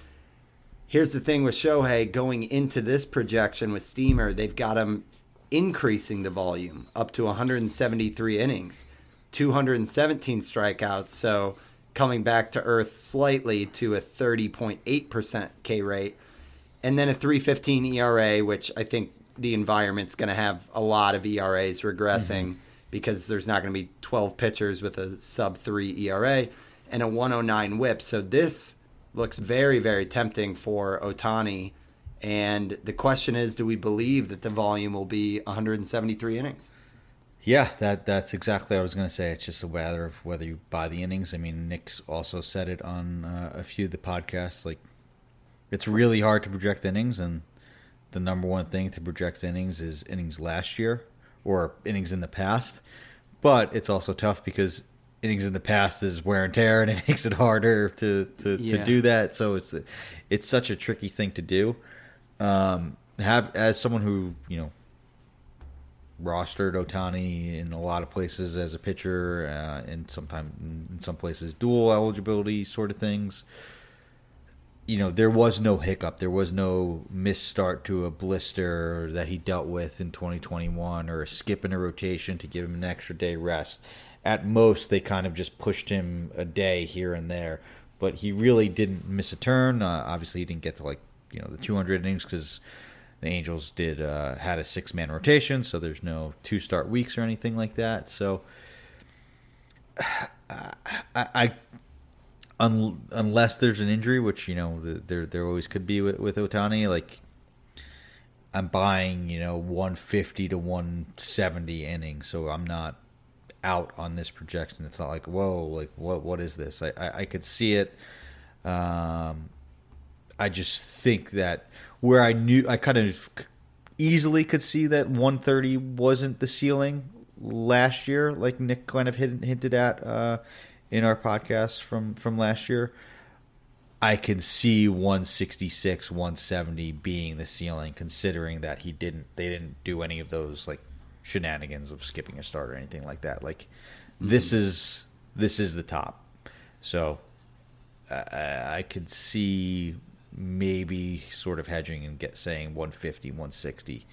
here's the thing with Shohei going into this projection with Steamer, they've got him increasing the volume up to 173 innings, 217 strikeouts. So coming back to earth slightly to a 30.8% K rate, and then a 315 ERA, which I think the environment's going to have a lot of ERAs regressing because there's not going to be 12 pitchers with a sub 3 ERA and a 109 whip. So this looks very, very tempting for Ohtani. And the question is, do we believe that the volume will be 173 innings? Yeah, that that's exactly what I was going to say. It's just a matter of whether you buy the innings. I mean, Nick's also said it on uh, a few of the podcasts. Like, it's really hard to project innings, and the number one thing to project innings is innings last year or innings in the past. But it's also tough because innings in the past is wear and tear, and it *laughs* makes it harder to to, Yeah. to do that. So it's it's such a tricky thing to do. Um, have as someone who you know rostered Ohtani in a lot of places as a pitcher, uh, and sometimes in some places dual eligibility sort of things. You know, there was no hiccup. There was no misstart to a blister that he dealt with in 2021 or a skip in a rotation to give him an extra day rest. At most, they kind of just pushed him a day here and there, but he really didn't miss a turn. Uh, obviously, he didn't get to like you know the 200 innings because the Angels did uh, had a six man rotation, so there's no two start weeks or anything like that. So *sighs* I, I un, unless there's an injury, which you know the, there there always could be with, with Ohtani, like I'm buying you know 150 to 170 innings, so I'm not out on this projection. It's not like whoa, like what what is this? I I, I could see it. Um, I just think that where I knew I kind of easily could see that 130 wasn't the ceiling last year, like Nick kind of hinted at uh, in our podcast from from last year. I can see 166, 170 being the ceiling, considering that he didn't they didn't do any of those like shenanigans of skipping a start or anything like that. Like this is this is the top. So I, I could see maybe sort of hedging and get saying 150, 160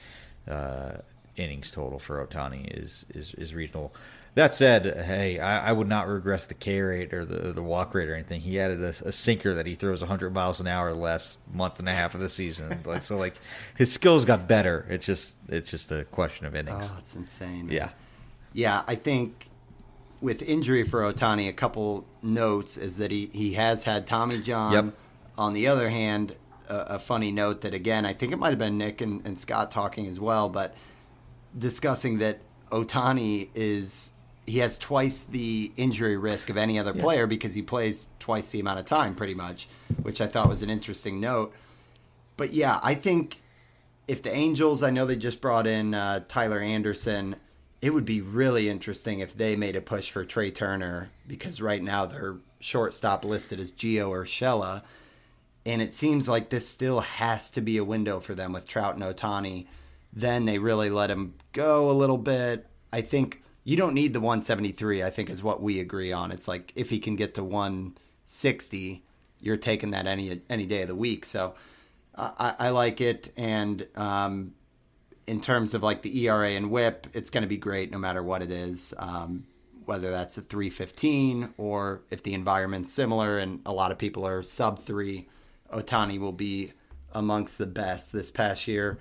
uh, innings total for Ohtani is, is is reasonable. That said, hey, I, I, would not regress the K rate or the the walk rate or anything. He added a, a sinker that he throws 100 miles an hour last month and a half of the season. *laughs* like so, like his skills got better. It's just it's just a question of innings. Oh, it's insane. Man. Yeah, yeah. I think with injury for Ohtani, a couple notes is that he he has had Tommy John. Yep. On the other hand, a, a funny note that again, I think it might have been Nick and, and Scott talking as well, but discussing that Ohtani is he has twice the injury risk of any other player because he plays twice the amount of time, pretty much, which I thought was an interesting note. But yeah, I think if the Angels, I know they just brought in uh, Tyler Anderson, it would be really interesting if they made a push for Trea Turner because right now their shortstop listed as Gio Urshela. And it seems like this still has to be a window for them with Trout and Ohtani. Then they really let him go a little bit. I think you don't need the 173. I think is what we agree on. It's like if he can get to 160, you're taking that any any day of the week. So I, I like it, and um, in terms of like the ERA and WHIP, it's going to be great no matter what it is. Um, whether that's a 315 or if the environment's similar and a lot of people are sub three, Ohtani will be amongst the best this past year.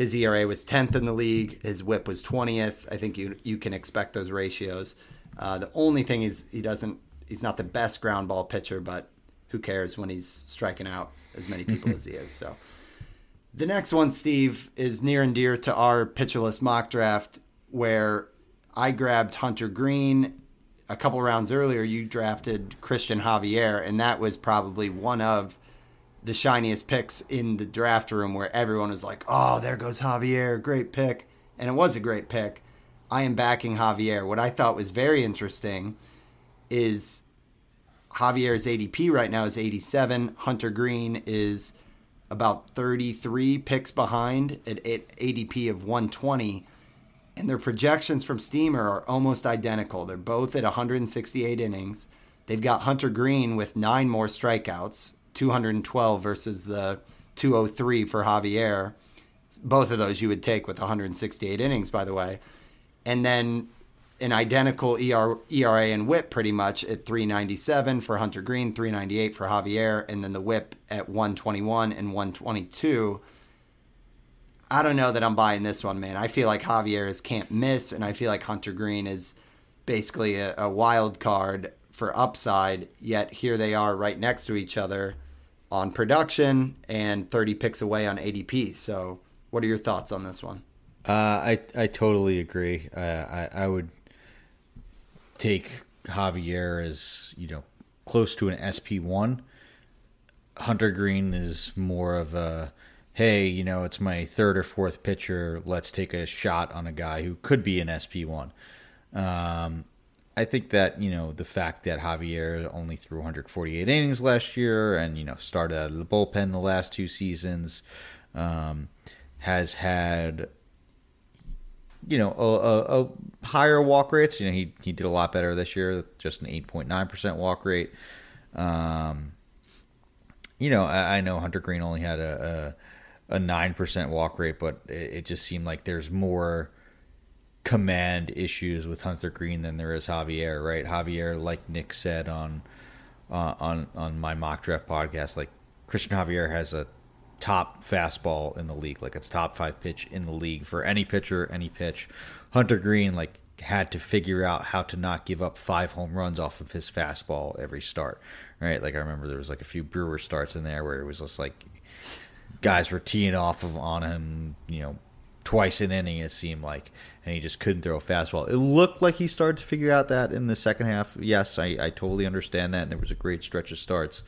His ERA was 10th in the league. His WHIP was 20th. I think you you can expect those ratios. Uh, the only thing is he doesn't. He's not the best ground ball pitcher, but who cares when he's striking out as many people *laughs* as he is? So. The next one, Steve, is near and dear to our Pitcher List mock draft, where I grabbed Hunter Greene. A couple rounds earlier, you drafted Cristian Javier, and that was probably one of the shiniest picks in the draft room where everyone was like, oh, there goes Javier, great pick. And it was a great pick. I am backing Javier. What I thought was very interesting is Javier's ADP right now is 87. Hunter Greene is about 33 picks behind at ADP of 120. And their projections from Steamer are almost identical. They're both at 168 innings. They've got Hunter Greene with nine more strikeouts 212 versus the 203 for Javier. Both of those you would take with 168 innings, by the way. And then an identical ER, ERA and whip pretty much at 397 for Hunter Greene, 398 for Javier, and then the whip at 121 and 122. I don't know that I'm buying this one, man. I feel like Javier is can't miss, and I feel like Hunter Greene is basically a, a wild card for upside, yet here they are right next to each other on production and 30 picks away on ADP. So, what are your thoughts on this one? Uh, I I totally agree. Uh, I I would take Javier as you know close to an SP one. Hunter Greene is more of a hey, you know, it's my third or fourth pitcher. Let's take a shot on a guy who could be an SP one. Um, I think that you know the fact that Javier only threw 148 innings last year and you know started out of the bullpen the last two seasons um, has had you know a, a, a, higher walk rates. You know he he did a lot better this year, just an 8.9 percent walk rate. Um, you know I, I, know Hunter Greene only had a a nine percent walk rate, but it, it just seemed like there's more command issues with Hunter Greene than there is Javier, right? Javier, like Nick said on uh, on on my mock draft podcast, like Cristian Javier has a top fastball in the league, like it's top five pitch in the league for any pitcher, any pitch. Hunter Greene, like had to figure out how to not give up five home runs off of his fastball every start, right? Like I remember there was like a few Brewer starts in there where it was just like guys were teeing off of on him, you know, twice an inning it seemed like and he just couldn't throw a fastball. It looked like he started to figure out that in the second half. Yes i, I totally understand that and there was a great stretch of starts.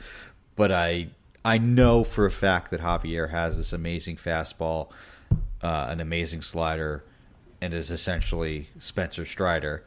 But i i know for a fact that javier has this amazing fastball uh, an amazing slider and is essentially spencer strider.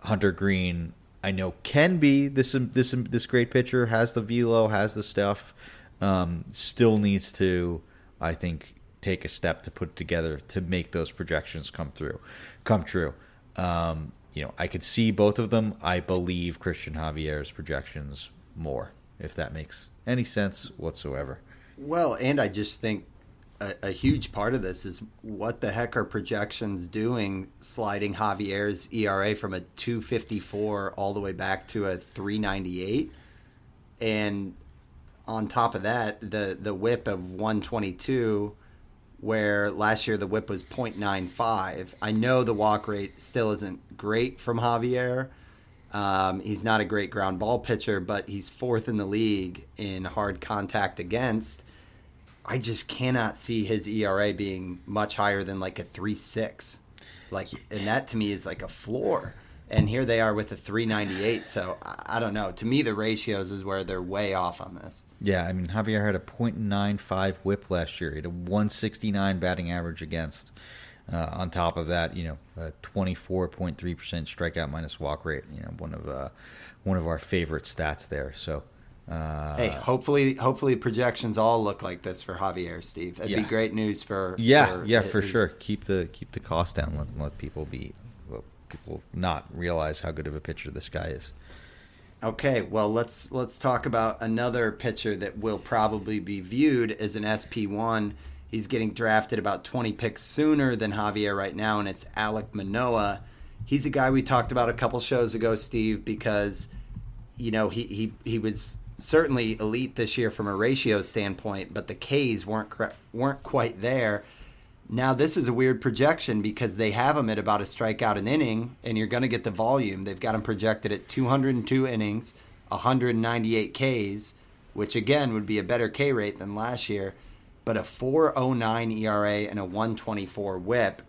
Hunter Greene, i know can be. This this this great pitcher has the velo has the stuff um, still needs to i think take a step to put together to make those projections come through, come true. Um, you know, I could see both of them. I believe Cristian Javier's projections more, if that makes any sense whatsoever. Well, and I just think a, a, huge part of this is what the heck are projections doing sliding Javier's ERA from a 254 all the way back to a 398 and on top of that the the whip of 122 where last year the whip was 0.95 I know the walk rate still isn't great from Javier. Um, he's not a great ground ball pitcher but he's fourth in the league in hard contact against. I just cannot see his ERA being much higher than like a three six, like, and that to me is like a floor. And here they are with a 398. So I, I don't know. To me, the ratios is where they're way off on this. Yeah, I mean Javier had a .95 WHIP last year. He had a 169 batting average against. Uh, on top of that, you know, a 24.3% strikeout minus walk rate. You know, one of uh, one of our favorite stats there. So uh, hey, hopefully, hopefully projections all look like this for Javier, Steve. That'd yeah. be great news for. Yeah, for yeah, for sure. Keep the keep the cost down. Let, let people be people not realize how good of a pitcher this guy is. Okay, well let's let's talk about another pitcher that will probably be viewed as an SP one. He's getting drafted about 20 picks sooner than Javier right now, and it's Alek Manoah. He's a guy we talked about a couple shows ago, Steve, because you know he he he was certainly elite this year from a ratio standpoint, but the K's weren't weren't quite there. Now this is a weird projection because they have him at about a strikeout an inning, and you're going to get the volume. They've got him projected at 202 innings, 198 Ks, which again would be a better K rate than last year, but a 409 ERA and a 124 WHIP.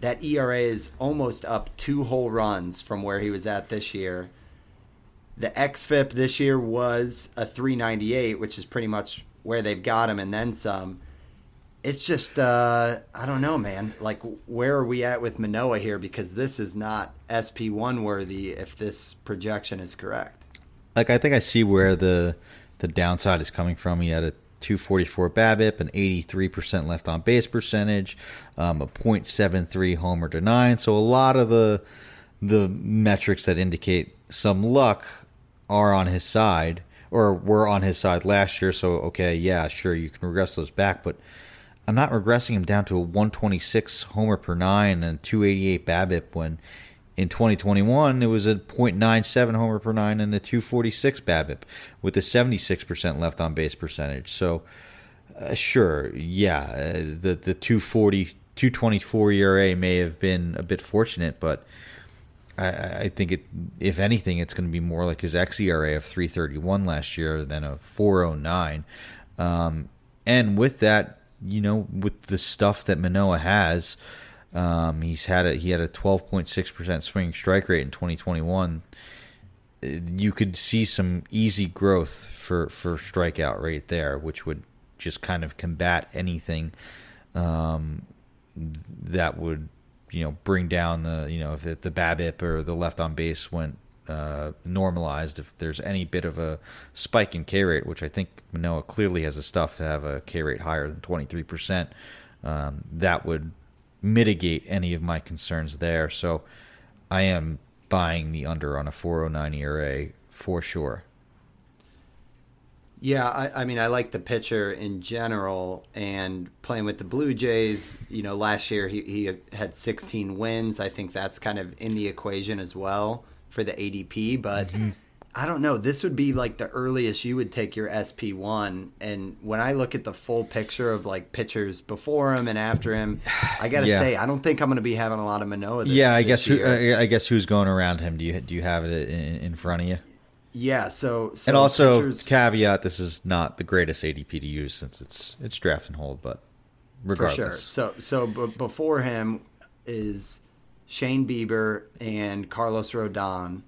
That ERA is almost up two whole runs from where he was at this year the xFIP this year was a 398, which is pretty much where they've got him and then some. It's just uh, I don't know, man. Like where are we at with Manoah here? Because this is not SP one worthy if this projection is correct. Like I think I see where the the downside is coming from. He had a 244 BABIP, an 83% left on base percentage, um, a .73 homer to nine. So a lot of the the metrics that indicate some luck are on his side or were on his side last year. So okay, yeah, sure, you can regress those back, but I'm not regressing him down to a 126 homer per nine and 288 BABIP when in 2021 it was a .97 homer per nine and a 246 BABIP with a 76% left on base percentage. So uh, sure, yeah, uh, the the 240 224 ERA may have been a bit fortunate, but I, I think it, if anything, it's going to be more like his xERA of 331 last year than a 409. Um, and with that, you know, with the stuff that Manoah has, um, he's had a he had a 12.6% swing strike rate in 2021. You could see some easy growth for for strikeout rate there, which would just kind of combat anything um, that would you know bring down the you know if the BABIP or the left on base went uh, normalized, if there's any bit of a spike in K rate, which I think Manoah clearly has the stuff to have a K rate higher than 23%, um, that would mitigate any of my concerns there. So I am buying the under on a 409 ERA for sure. Yeah, I, I, mean, I like the pitcher in general, and playing with the Blue Jays. You know, last year he, he had 16 wins. I think that's kind of in the equation as well for the ADP. But mm-hmm. I don't know. This would be like the earliest you would take your SP one. And when I look at the full picture of like pitchers before him and after him, I got to yeah. say, I don't think I'm going to be having a lot of Manoah. This, yeah, I guess. Who, I guess who's going around him? Do you do you have it in, in front of you? Yeah, so, so and also pitchers... caveat: this is not the greatest ADP to use since it's it's draft and hold, but regardless. For sure. So so b- before him is Shane Bieber and Carlos Rodon,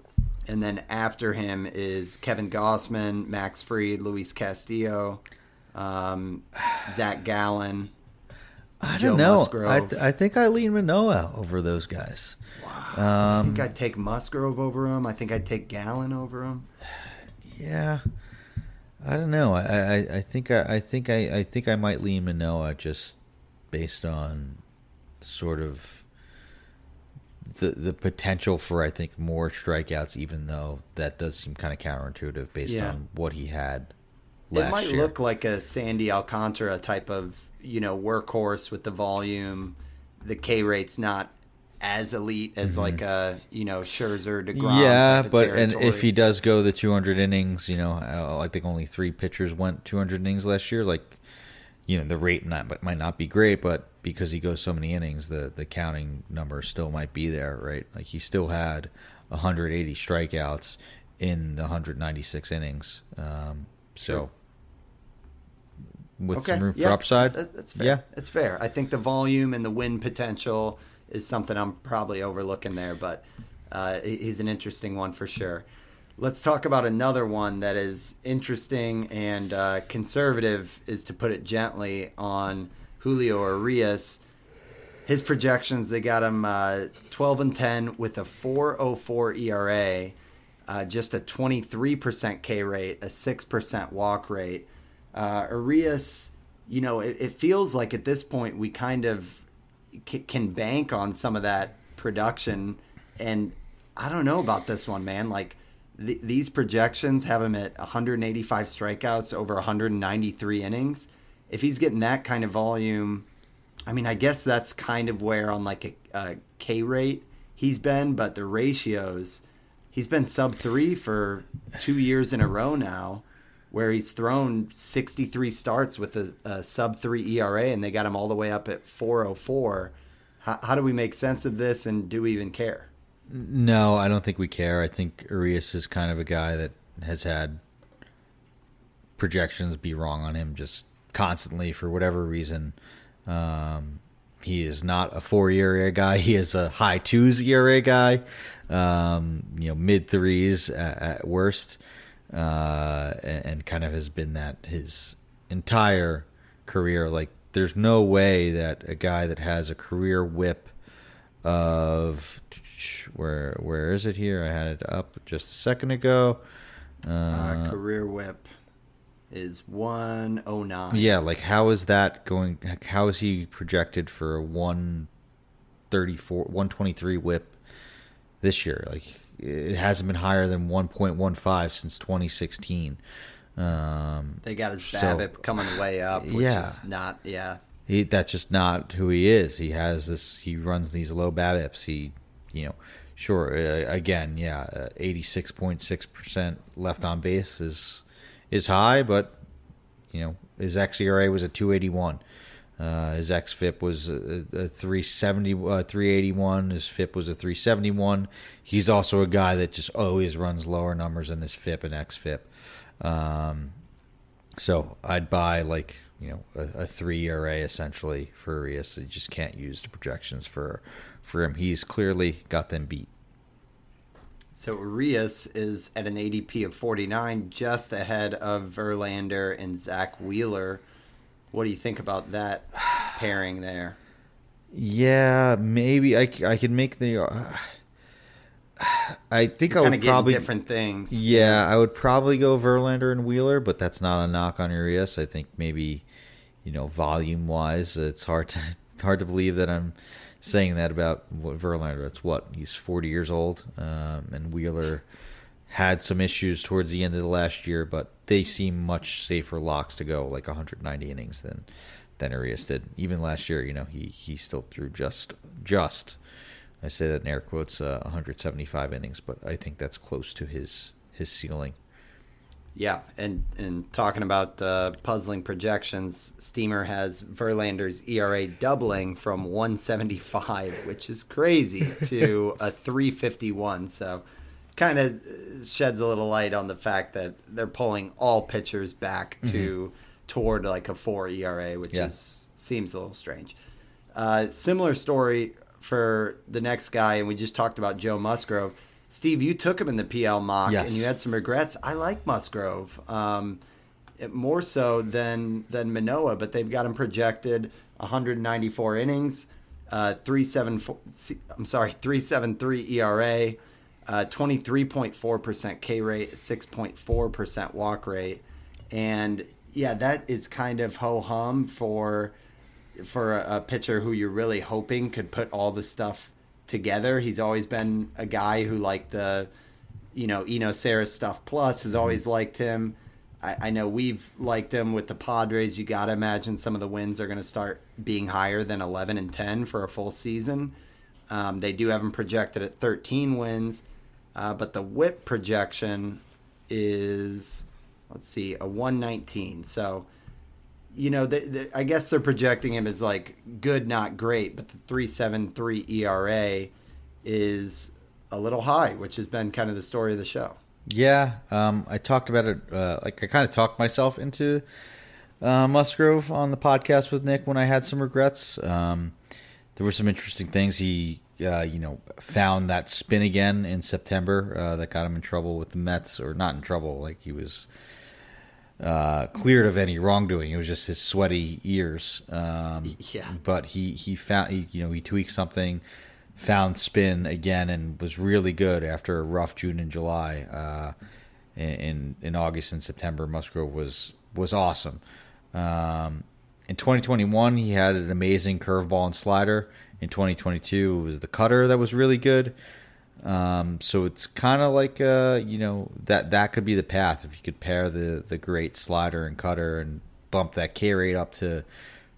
and then after him is Kevin Gausman, Max Fried, Luis Castillo, um, Zach Gallen. I don't know. I, th- I think I lean Manoah over those guys. Wow. Um, I think I'd take Musgrove over him. I think I'd take Gallen over him. Yeah, I don't know. I, I, I think I, I think I, I think I might lean Manoah just based on sort of the the potential for I think more strikeouts, even though that does seem kind of counterintuitive based yeah. on what he had last it might year. look like a Sandy Alcantara type of you know workhorse with the volume. The K rate's not as elite as like a you know Scherzer, Degrom. Mm-hmm. yeah, type of but and if he does go the 200 innings, you know, uh, I think only three pitchers went 200 innings last year. Like, you know, the rate not, might not be great, but because he goes so many innings, the the counting number still might be there, right? Like he still had 180 strikeouts in the 196 innings. Um, so. With some room for yeah, upside, that- That's fair. yeah, it's fair. I think the volume and the win potential is something I'm probably overlooking there, but uh, he's an interesting one for sure. Let's talk about another one that is interesting and uh, conservative, is to put it gently, on Julio Urias. His projections, they got him uh, 12 and 10 with a 404 ERA, uh, just a 23% K rate, a 6% walk rate. Uh, Urias, you know, it, it feels like at this point we kind of c- can bank on some of that production. And I don't know about this one, man. Like th- these projections have him at 185 strikeouts over 193 innings. If he's getting that kind of volume, I mean, I guess that's kind of where on like a, a K rate he's been, but the ratios, he's been sub three for two years in a row now, where he's thrown 63 starts with a, a sub three ERA, and they got him all the way up at 404. How, how do we make sense of this, and do we even care? No, I don't think we care. I think Urias is kind of a guy that has had projections be wrong on him just constantly for whatever reason. Um, he is not a four ERA guy. He is a high twos ERA guy. Um, you know, mid threes at, at worst, uh, and, and kind of has been that his entire career. Like, there's no way that a guy that has a career whip of where where is it here? I had it up just a second ago. Uh, Uh, career whip is 109. yeah, like how is that going? How is he projected for a one thirty four, one twenty three whip this year? Like it hasn't been higher than one point one five since twenty sixteen. Um, They got his So- BABIP coming way up, which Yeah. is not, yeah. He that's just not who he is. He has this. He runs these low BABIPs. He, you know, sure. Uh, again, yeah, eighty six point six percent left on base is is high, but you know his xERA was a two eighty one. Uh, his xFIP was a, a 370, uh, 381. His FIP was a 371. He's also a guy that just always runs lower numbers than his FIP and xFIP. Um, so I'd buy like you know a, a three ERA essentially for Urias. You just can't use the projections for for him. He's clearly got them beat. So Urias is at an ADP of 49, just ahead of Verlander and Zack Wheeler. What do you think about that *sighs* pairing there? Yeah, maybe I, I could make the. Uh, I think I Kind would probably different things. Yeah, I would probably go Verlander and Wheeler, but that's not a knock on Urias. I think maybe, you know, volume wise, it's hard to it's *laughs* hard to believe that I'm saying that about Verlander. That's what he's 40 years old, um, and Wheeler had some issues towards the end of the last year, but they seem much safer locks to go, like 190 innings than than Urias did. Even last year, you know, he he still threw just just. I say that in air quotes, uh, 175 innings, but I think that's close to his his ceiling. Yeah, and and talking about uh, puzzling projections, Steamer has Verlander's ERA doubling from 175, which is crazy, to a 351. So, kind of sheds a little light on the fact that they're pulling all pitchers back to toward like a four ERA, which Yeah. is seems a little strange. Uh, similar story for the next guy, and we just talked about Joe Musgrove. Steve, you took him in the PL mock, Yes. and you had some regrets. I like Musgrove um, it- more so than than Manoah, but they've got him projected 194 innings, uh, three seven four. I'm sorry, three seven three ERA, uh, 23.4 percent K rate, 6.4 percent walk rate, and yeah, that is kind of ho hum for for a, a pitcher who you're really hoping could put all the stuff together. He's always been a guy who liked the, you know, Eno Sarris stuff plus has always liked him. I, I know we've liked him with the Padres. You got to imagine some of the wins are going to start being higher than 11 and 10 for a full season. Um, they do have him projected at 13 wins, uh, but the whip projection is, let's see, a 119. So, you know, they, they, I guess they're projecting him as like good, not great, but the 373 ERA is a little high, which has been kind of the story of the show. Yeah, um, I talked about it. Uh, like I kind of talked myself into uh, Musgrove on the podcast with Nick when I had some regrets. Um, there were some interesting things. He, uh, you know, found that spin again in September uh, that got him in trouble with the Mets, or not in trouble. Like he was uh, cleared of any wrongdoing. It was just his sweaty ears. Um, yeah. But he he found he you know he tweaked something found spin again and was really good after a rough June and July. Uh, in in August and September, Musgrove was was awesome. Um, in 2021, he had an amazing curveball and slider. In 2022, it was the cutter that was really good. Um, so it's kind of like uh, you know that that could be the path if you could pair the the great slider and cutter and bump that K rate up to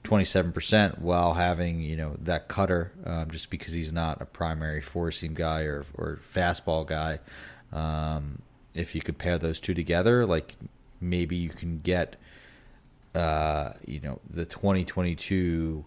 27% while having you know that cutter um, just because he's not a primary four seam guy or, or fastball guy. Um, if you could pair those two together like maybe you can get uh, you know the 2022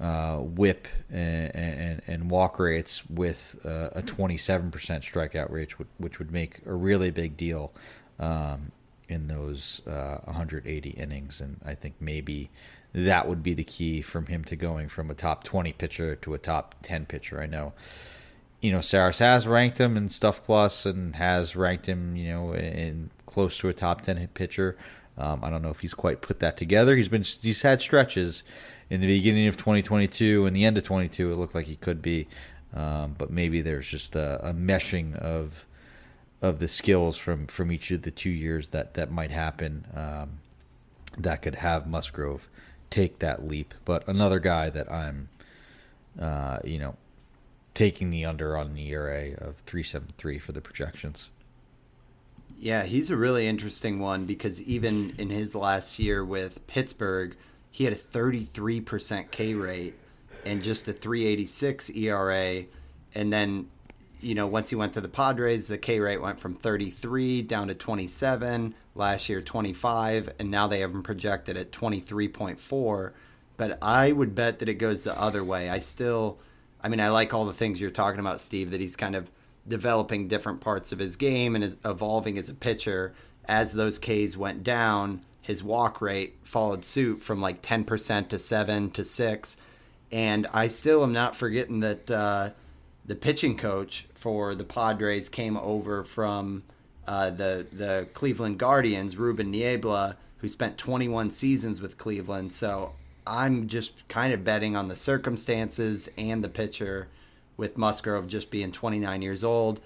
uh, whip and, and, and, walk rates with uh, a 27% strikeout rate which would make a really big deal um, in those 180 uh, innings and I think maybe that would be the key from him to going from a top 20 pitcher to a top 10 pitcher. I know, you know, Sarris has ranked him in Stuff Plus and has ranked him, you know, in close to a top 10 pitcher. Um, I don't know if he's quite put that together. He's been he's had stretches in the beginning of 2022 and the end of 22. It looked like he could be, um, but maybe there's just a, a, meshing of of the skills from from each of the two years that that might happen. Um, that could have Musgrove take that leap. But another guy that I'm, uh, you know, taking the under on the ERA of 373 for the projections. Yeah, he's a really interesting one because even in his last year with Pittsburgh, he had a 33% K rate and just a 386 ERA. And then, you know, once he went to the Padres, the K rate went from 33 down to 27 last year 25 and now they have him projected at 23.4 but i would bet that it goes the other way. I still i mean i like all the things you're talking about steve that he's kind of developing different parts of his game and is evolving as a pitcher as those k's went down his walk rate followed suit from like 10% to 7 to 6 and i still am not forgetting that uh, the pitching coach for the padres came over from uh, the the Cleveland Guardians, Ruben Niebla, who spent 21 seasons with Cleveland. So I'm just kind of betting on the circumstances and the pitcher, with Musgrove just being 29 years old.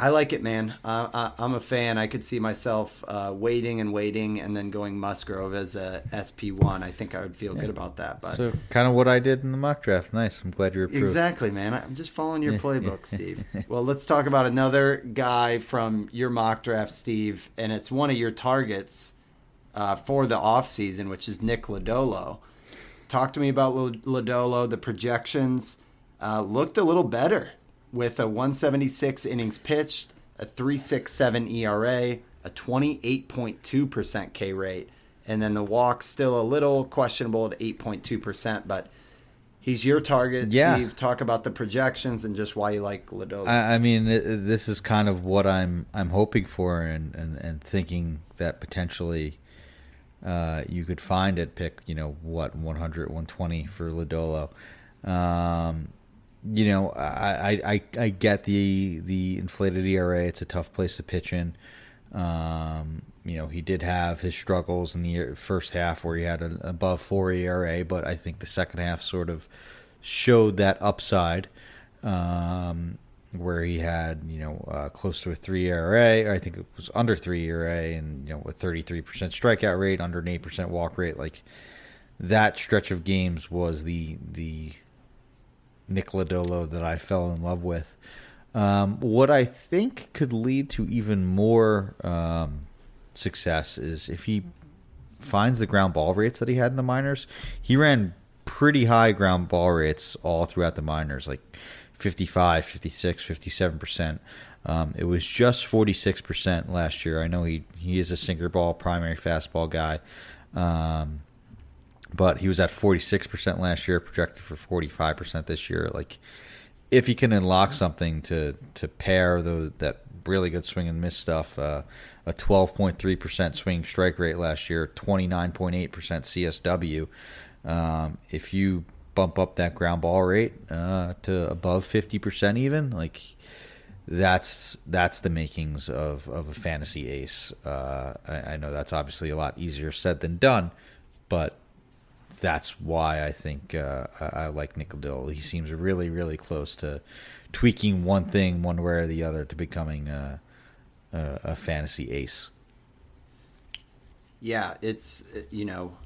I like it, man. Uh, I, am a fan. I could see myself uh, waiting and waiting, and then going Musgrove as a SP one. I think I would feel yeah. good about that. But so kind of what I did in the mock draft. Nice. I'm glad you're approved. exactly, man. I'm just following your playbook, *laughs* Steve. well, let's talk about another guy from your mock draft, Steve, and it's one of your targets uh, for the offseason, which is Nick Lodolo. Talk to me about Lodolo. The projections uh, looked a little better with a 176 innings pitched, a 367 ERA, a 28.2% K rate, and then the walk still a little questionable at 8.2%, but he's your target. Yeah. Steve, talk about the projections and just why you like Lodolo. I, I mean, it, this is kind of what I'm I'm hoping for and, and, and thinking that potentially uh, you could find at pick, you know, what, 100, 120 for Lodolo. Um, you know, I, I I get the the inflated ERA. It's a tough place to pitch in. Um, you know, he did have his struggles in the first half where he had an above four ERA, but I think the second half sort of showed that upside, um, where he had you know uh, close to a three ERA. I think it was under three ERA, and you know a thirty three percent strikeout rate, under an eight percent walk rate. Like that stretch of games was the the Nick Lodolo that I fell in love with. Um, what I think could lead to even more um, success is if he finds the ground ball rates that he had in the minors. He ran pretty high ground ball rates all throughout the minors, like 55, 56, 57%. Um, it was just 46% last year. I know he, he is a sinker ball, primary fastball guy. Um, but he was at 46% last year, projected for 45% this year. Like, if he can unlock something to to pair those that really good swing and miss stuff, uh, a 12.3% swing strike rate last year, 29.8% CSW. Um, if you bump up that ground ball rate uh, to above 50% even, like that's that's the makings of, of a fantasy ace. Uh, I, I know that's obviously a lot easier said than done, but that's why I think uh, I, like Nick Lodolo. He seems really, really close to tweaking one thing one way or the other to becoming a, a, a fantasy ace. Yeah, it's you know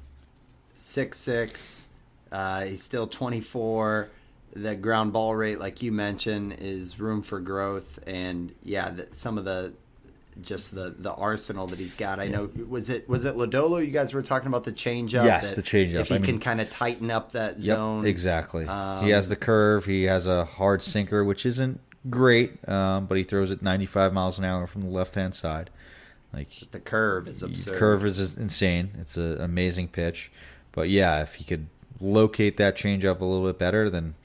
six six. Uh, he's still twenty four. The ground ball rate, like you mentioned, is room for growth, and yeah, the, some of the just the the arsenal that he's got. I know was it was it Lodolo? You guys were talking about the changeup. Yes, the changeup. If he I can kind of tighten up that yep, zone, exactly. Um, he has the curve. He has a hard sinker, which isn't great, um, but he throws it 95 miles an hour from the left hand side. Like the curve is absurd. The curve is insane. It's an amazing pitch, but yeah, if he could locate that changeup a little bit better, then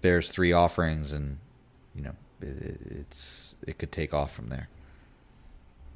there's three offerings, and you know it, it's it could take off from there.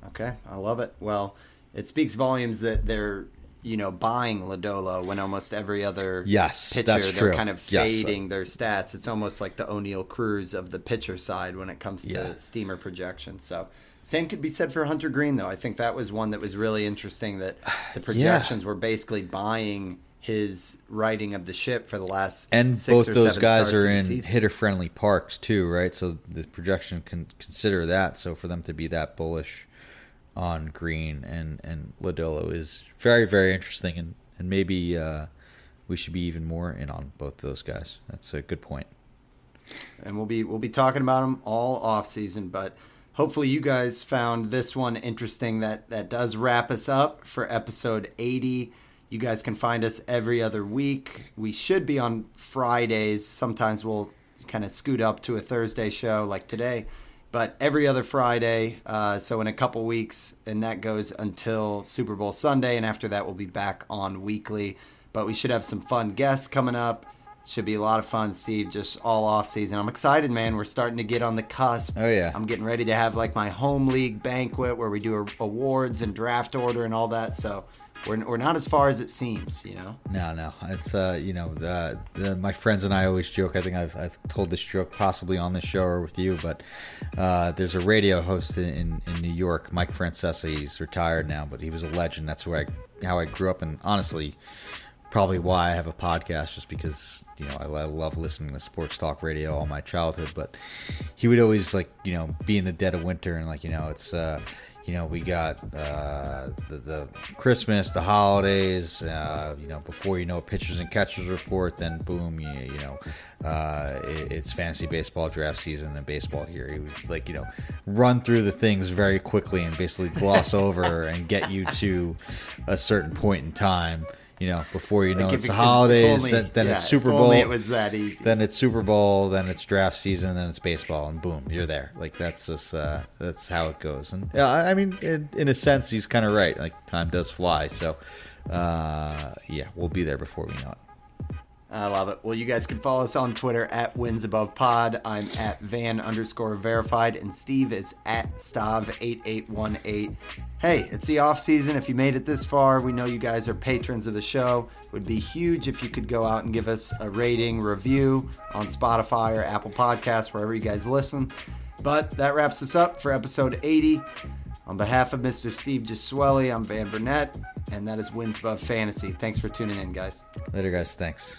Okay, I love it. Well, it speaks volumes that they're you know buying Lodolo when almost every other yes pitcher that's they're true. kind of fading yes. their stats. It's almost like the Oneil Cruz of the pitcher side when it comes to yeah. steamer projections. So. Same could be said for Hunter Greene though. I think that was one that was really interesting. That *sighs* the projections yeah. were basically buying his riding of the ship for the last and both those guys are in, in hitter friendly parks too, right? So the projection can consider that. So for them to be that bullish on Greene and and Lodolo is very very interesting, and and maybe uh, we should be even more in on both those guys. That's a good point. And we'll be we'll be talking about them all off season, but hopefully you guys found this one interesting. That that does wrap us up for episode eighty. You guys can find us every other week. We should be on Fridays. Sometimes we'll kind of scoot up to a Thursday show like today but every other Friday. Uh, so in a couple weeks, and that goes until Super Bowl Sunday, and after that, we'll be back on weekly. But we should have some fun guests coming up. Should be a lot of fun, Steve. Just all off season. I'm excited, man. We're starting to get on the cusp. Oh yeah. I'm getting ready to have like my home league banquet where we do awards and draft order and all that. So we're, we're not as far as it seems, you know. No, no, it's uh, you know, the, the, my friends and I always joke. I think I've, I've told this joke possibly on this show or with you, but uh, there's a radio host in, in New York, Mike Francesa. He's retired now, but he was a legend. That's where I how I grew up, and honestly, probably why I have a podcast, just because you know I, I love listening to sports talk radio all my childhood. But he would always like you know be in the dead of winter and like you know it's. Uh, you know, we got uh, the, the, Christmas, the holidays. Uh, you know, before you know pitchers and catchers report, then boom, you, you know, uh, it, it's fantasy baseball draft season and baseball here. He would like you know run through the things very quickly and basically gloss *laughs* over and get you to a certain point in time you know, before you know like it's the holidays, only, then, then yeah, it's Super Bowl. it was that easy. Then it's Super Bowl, then it's draft season, then it's baseball, and boom, you're there. Like that's just uh, that's how it goes. And yeah, I mean, in, in a sense, he's kind of right. Like time does fly. So uh, yeah, we'll be there before we know it. I love it. Well, you guys can follow us on Twitter at Wins Above Pod. I'm at Van underscore verified, and Steve is at Stav8818. Hey, it's the off season. If you made it this far, we know you guys are patrons of the show. It would be huge if you could go out and give us a rating, review on Spotify or Apple Podcasts, wherever you guys listen. But that wraps us up for episode 80. On behalf of Mr. Steve Gesuele, I'm Van Burnett, and that is Wins Above Fantasy. Thanks for tuning in, guys. Later, guys. Thanks.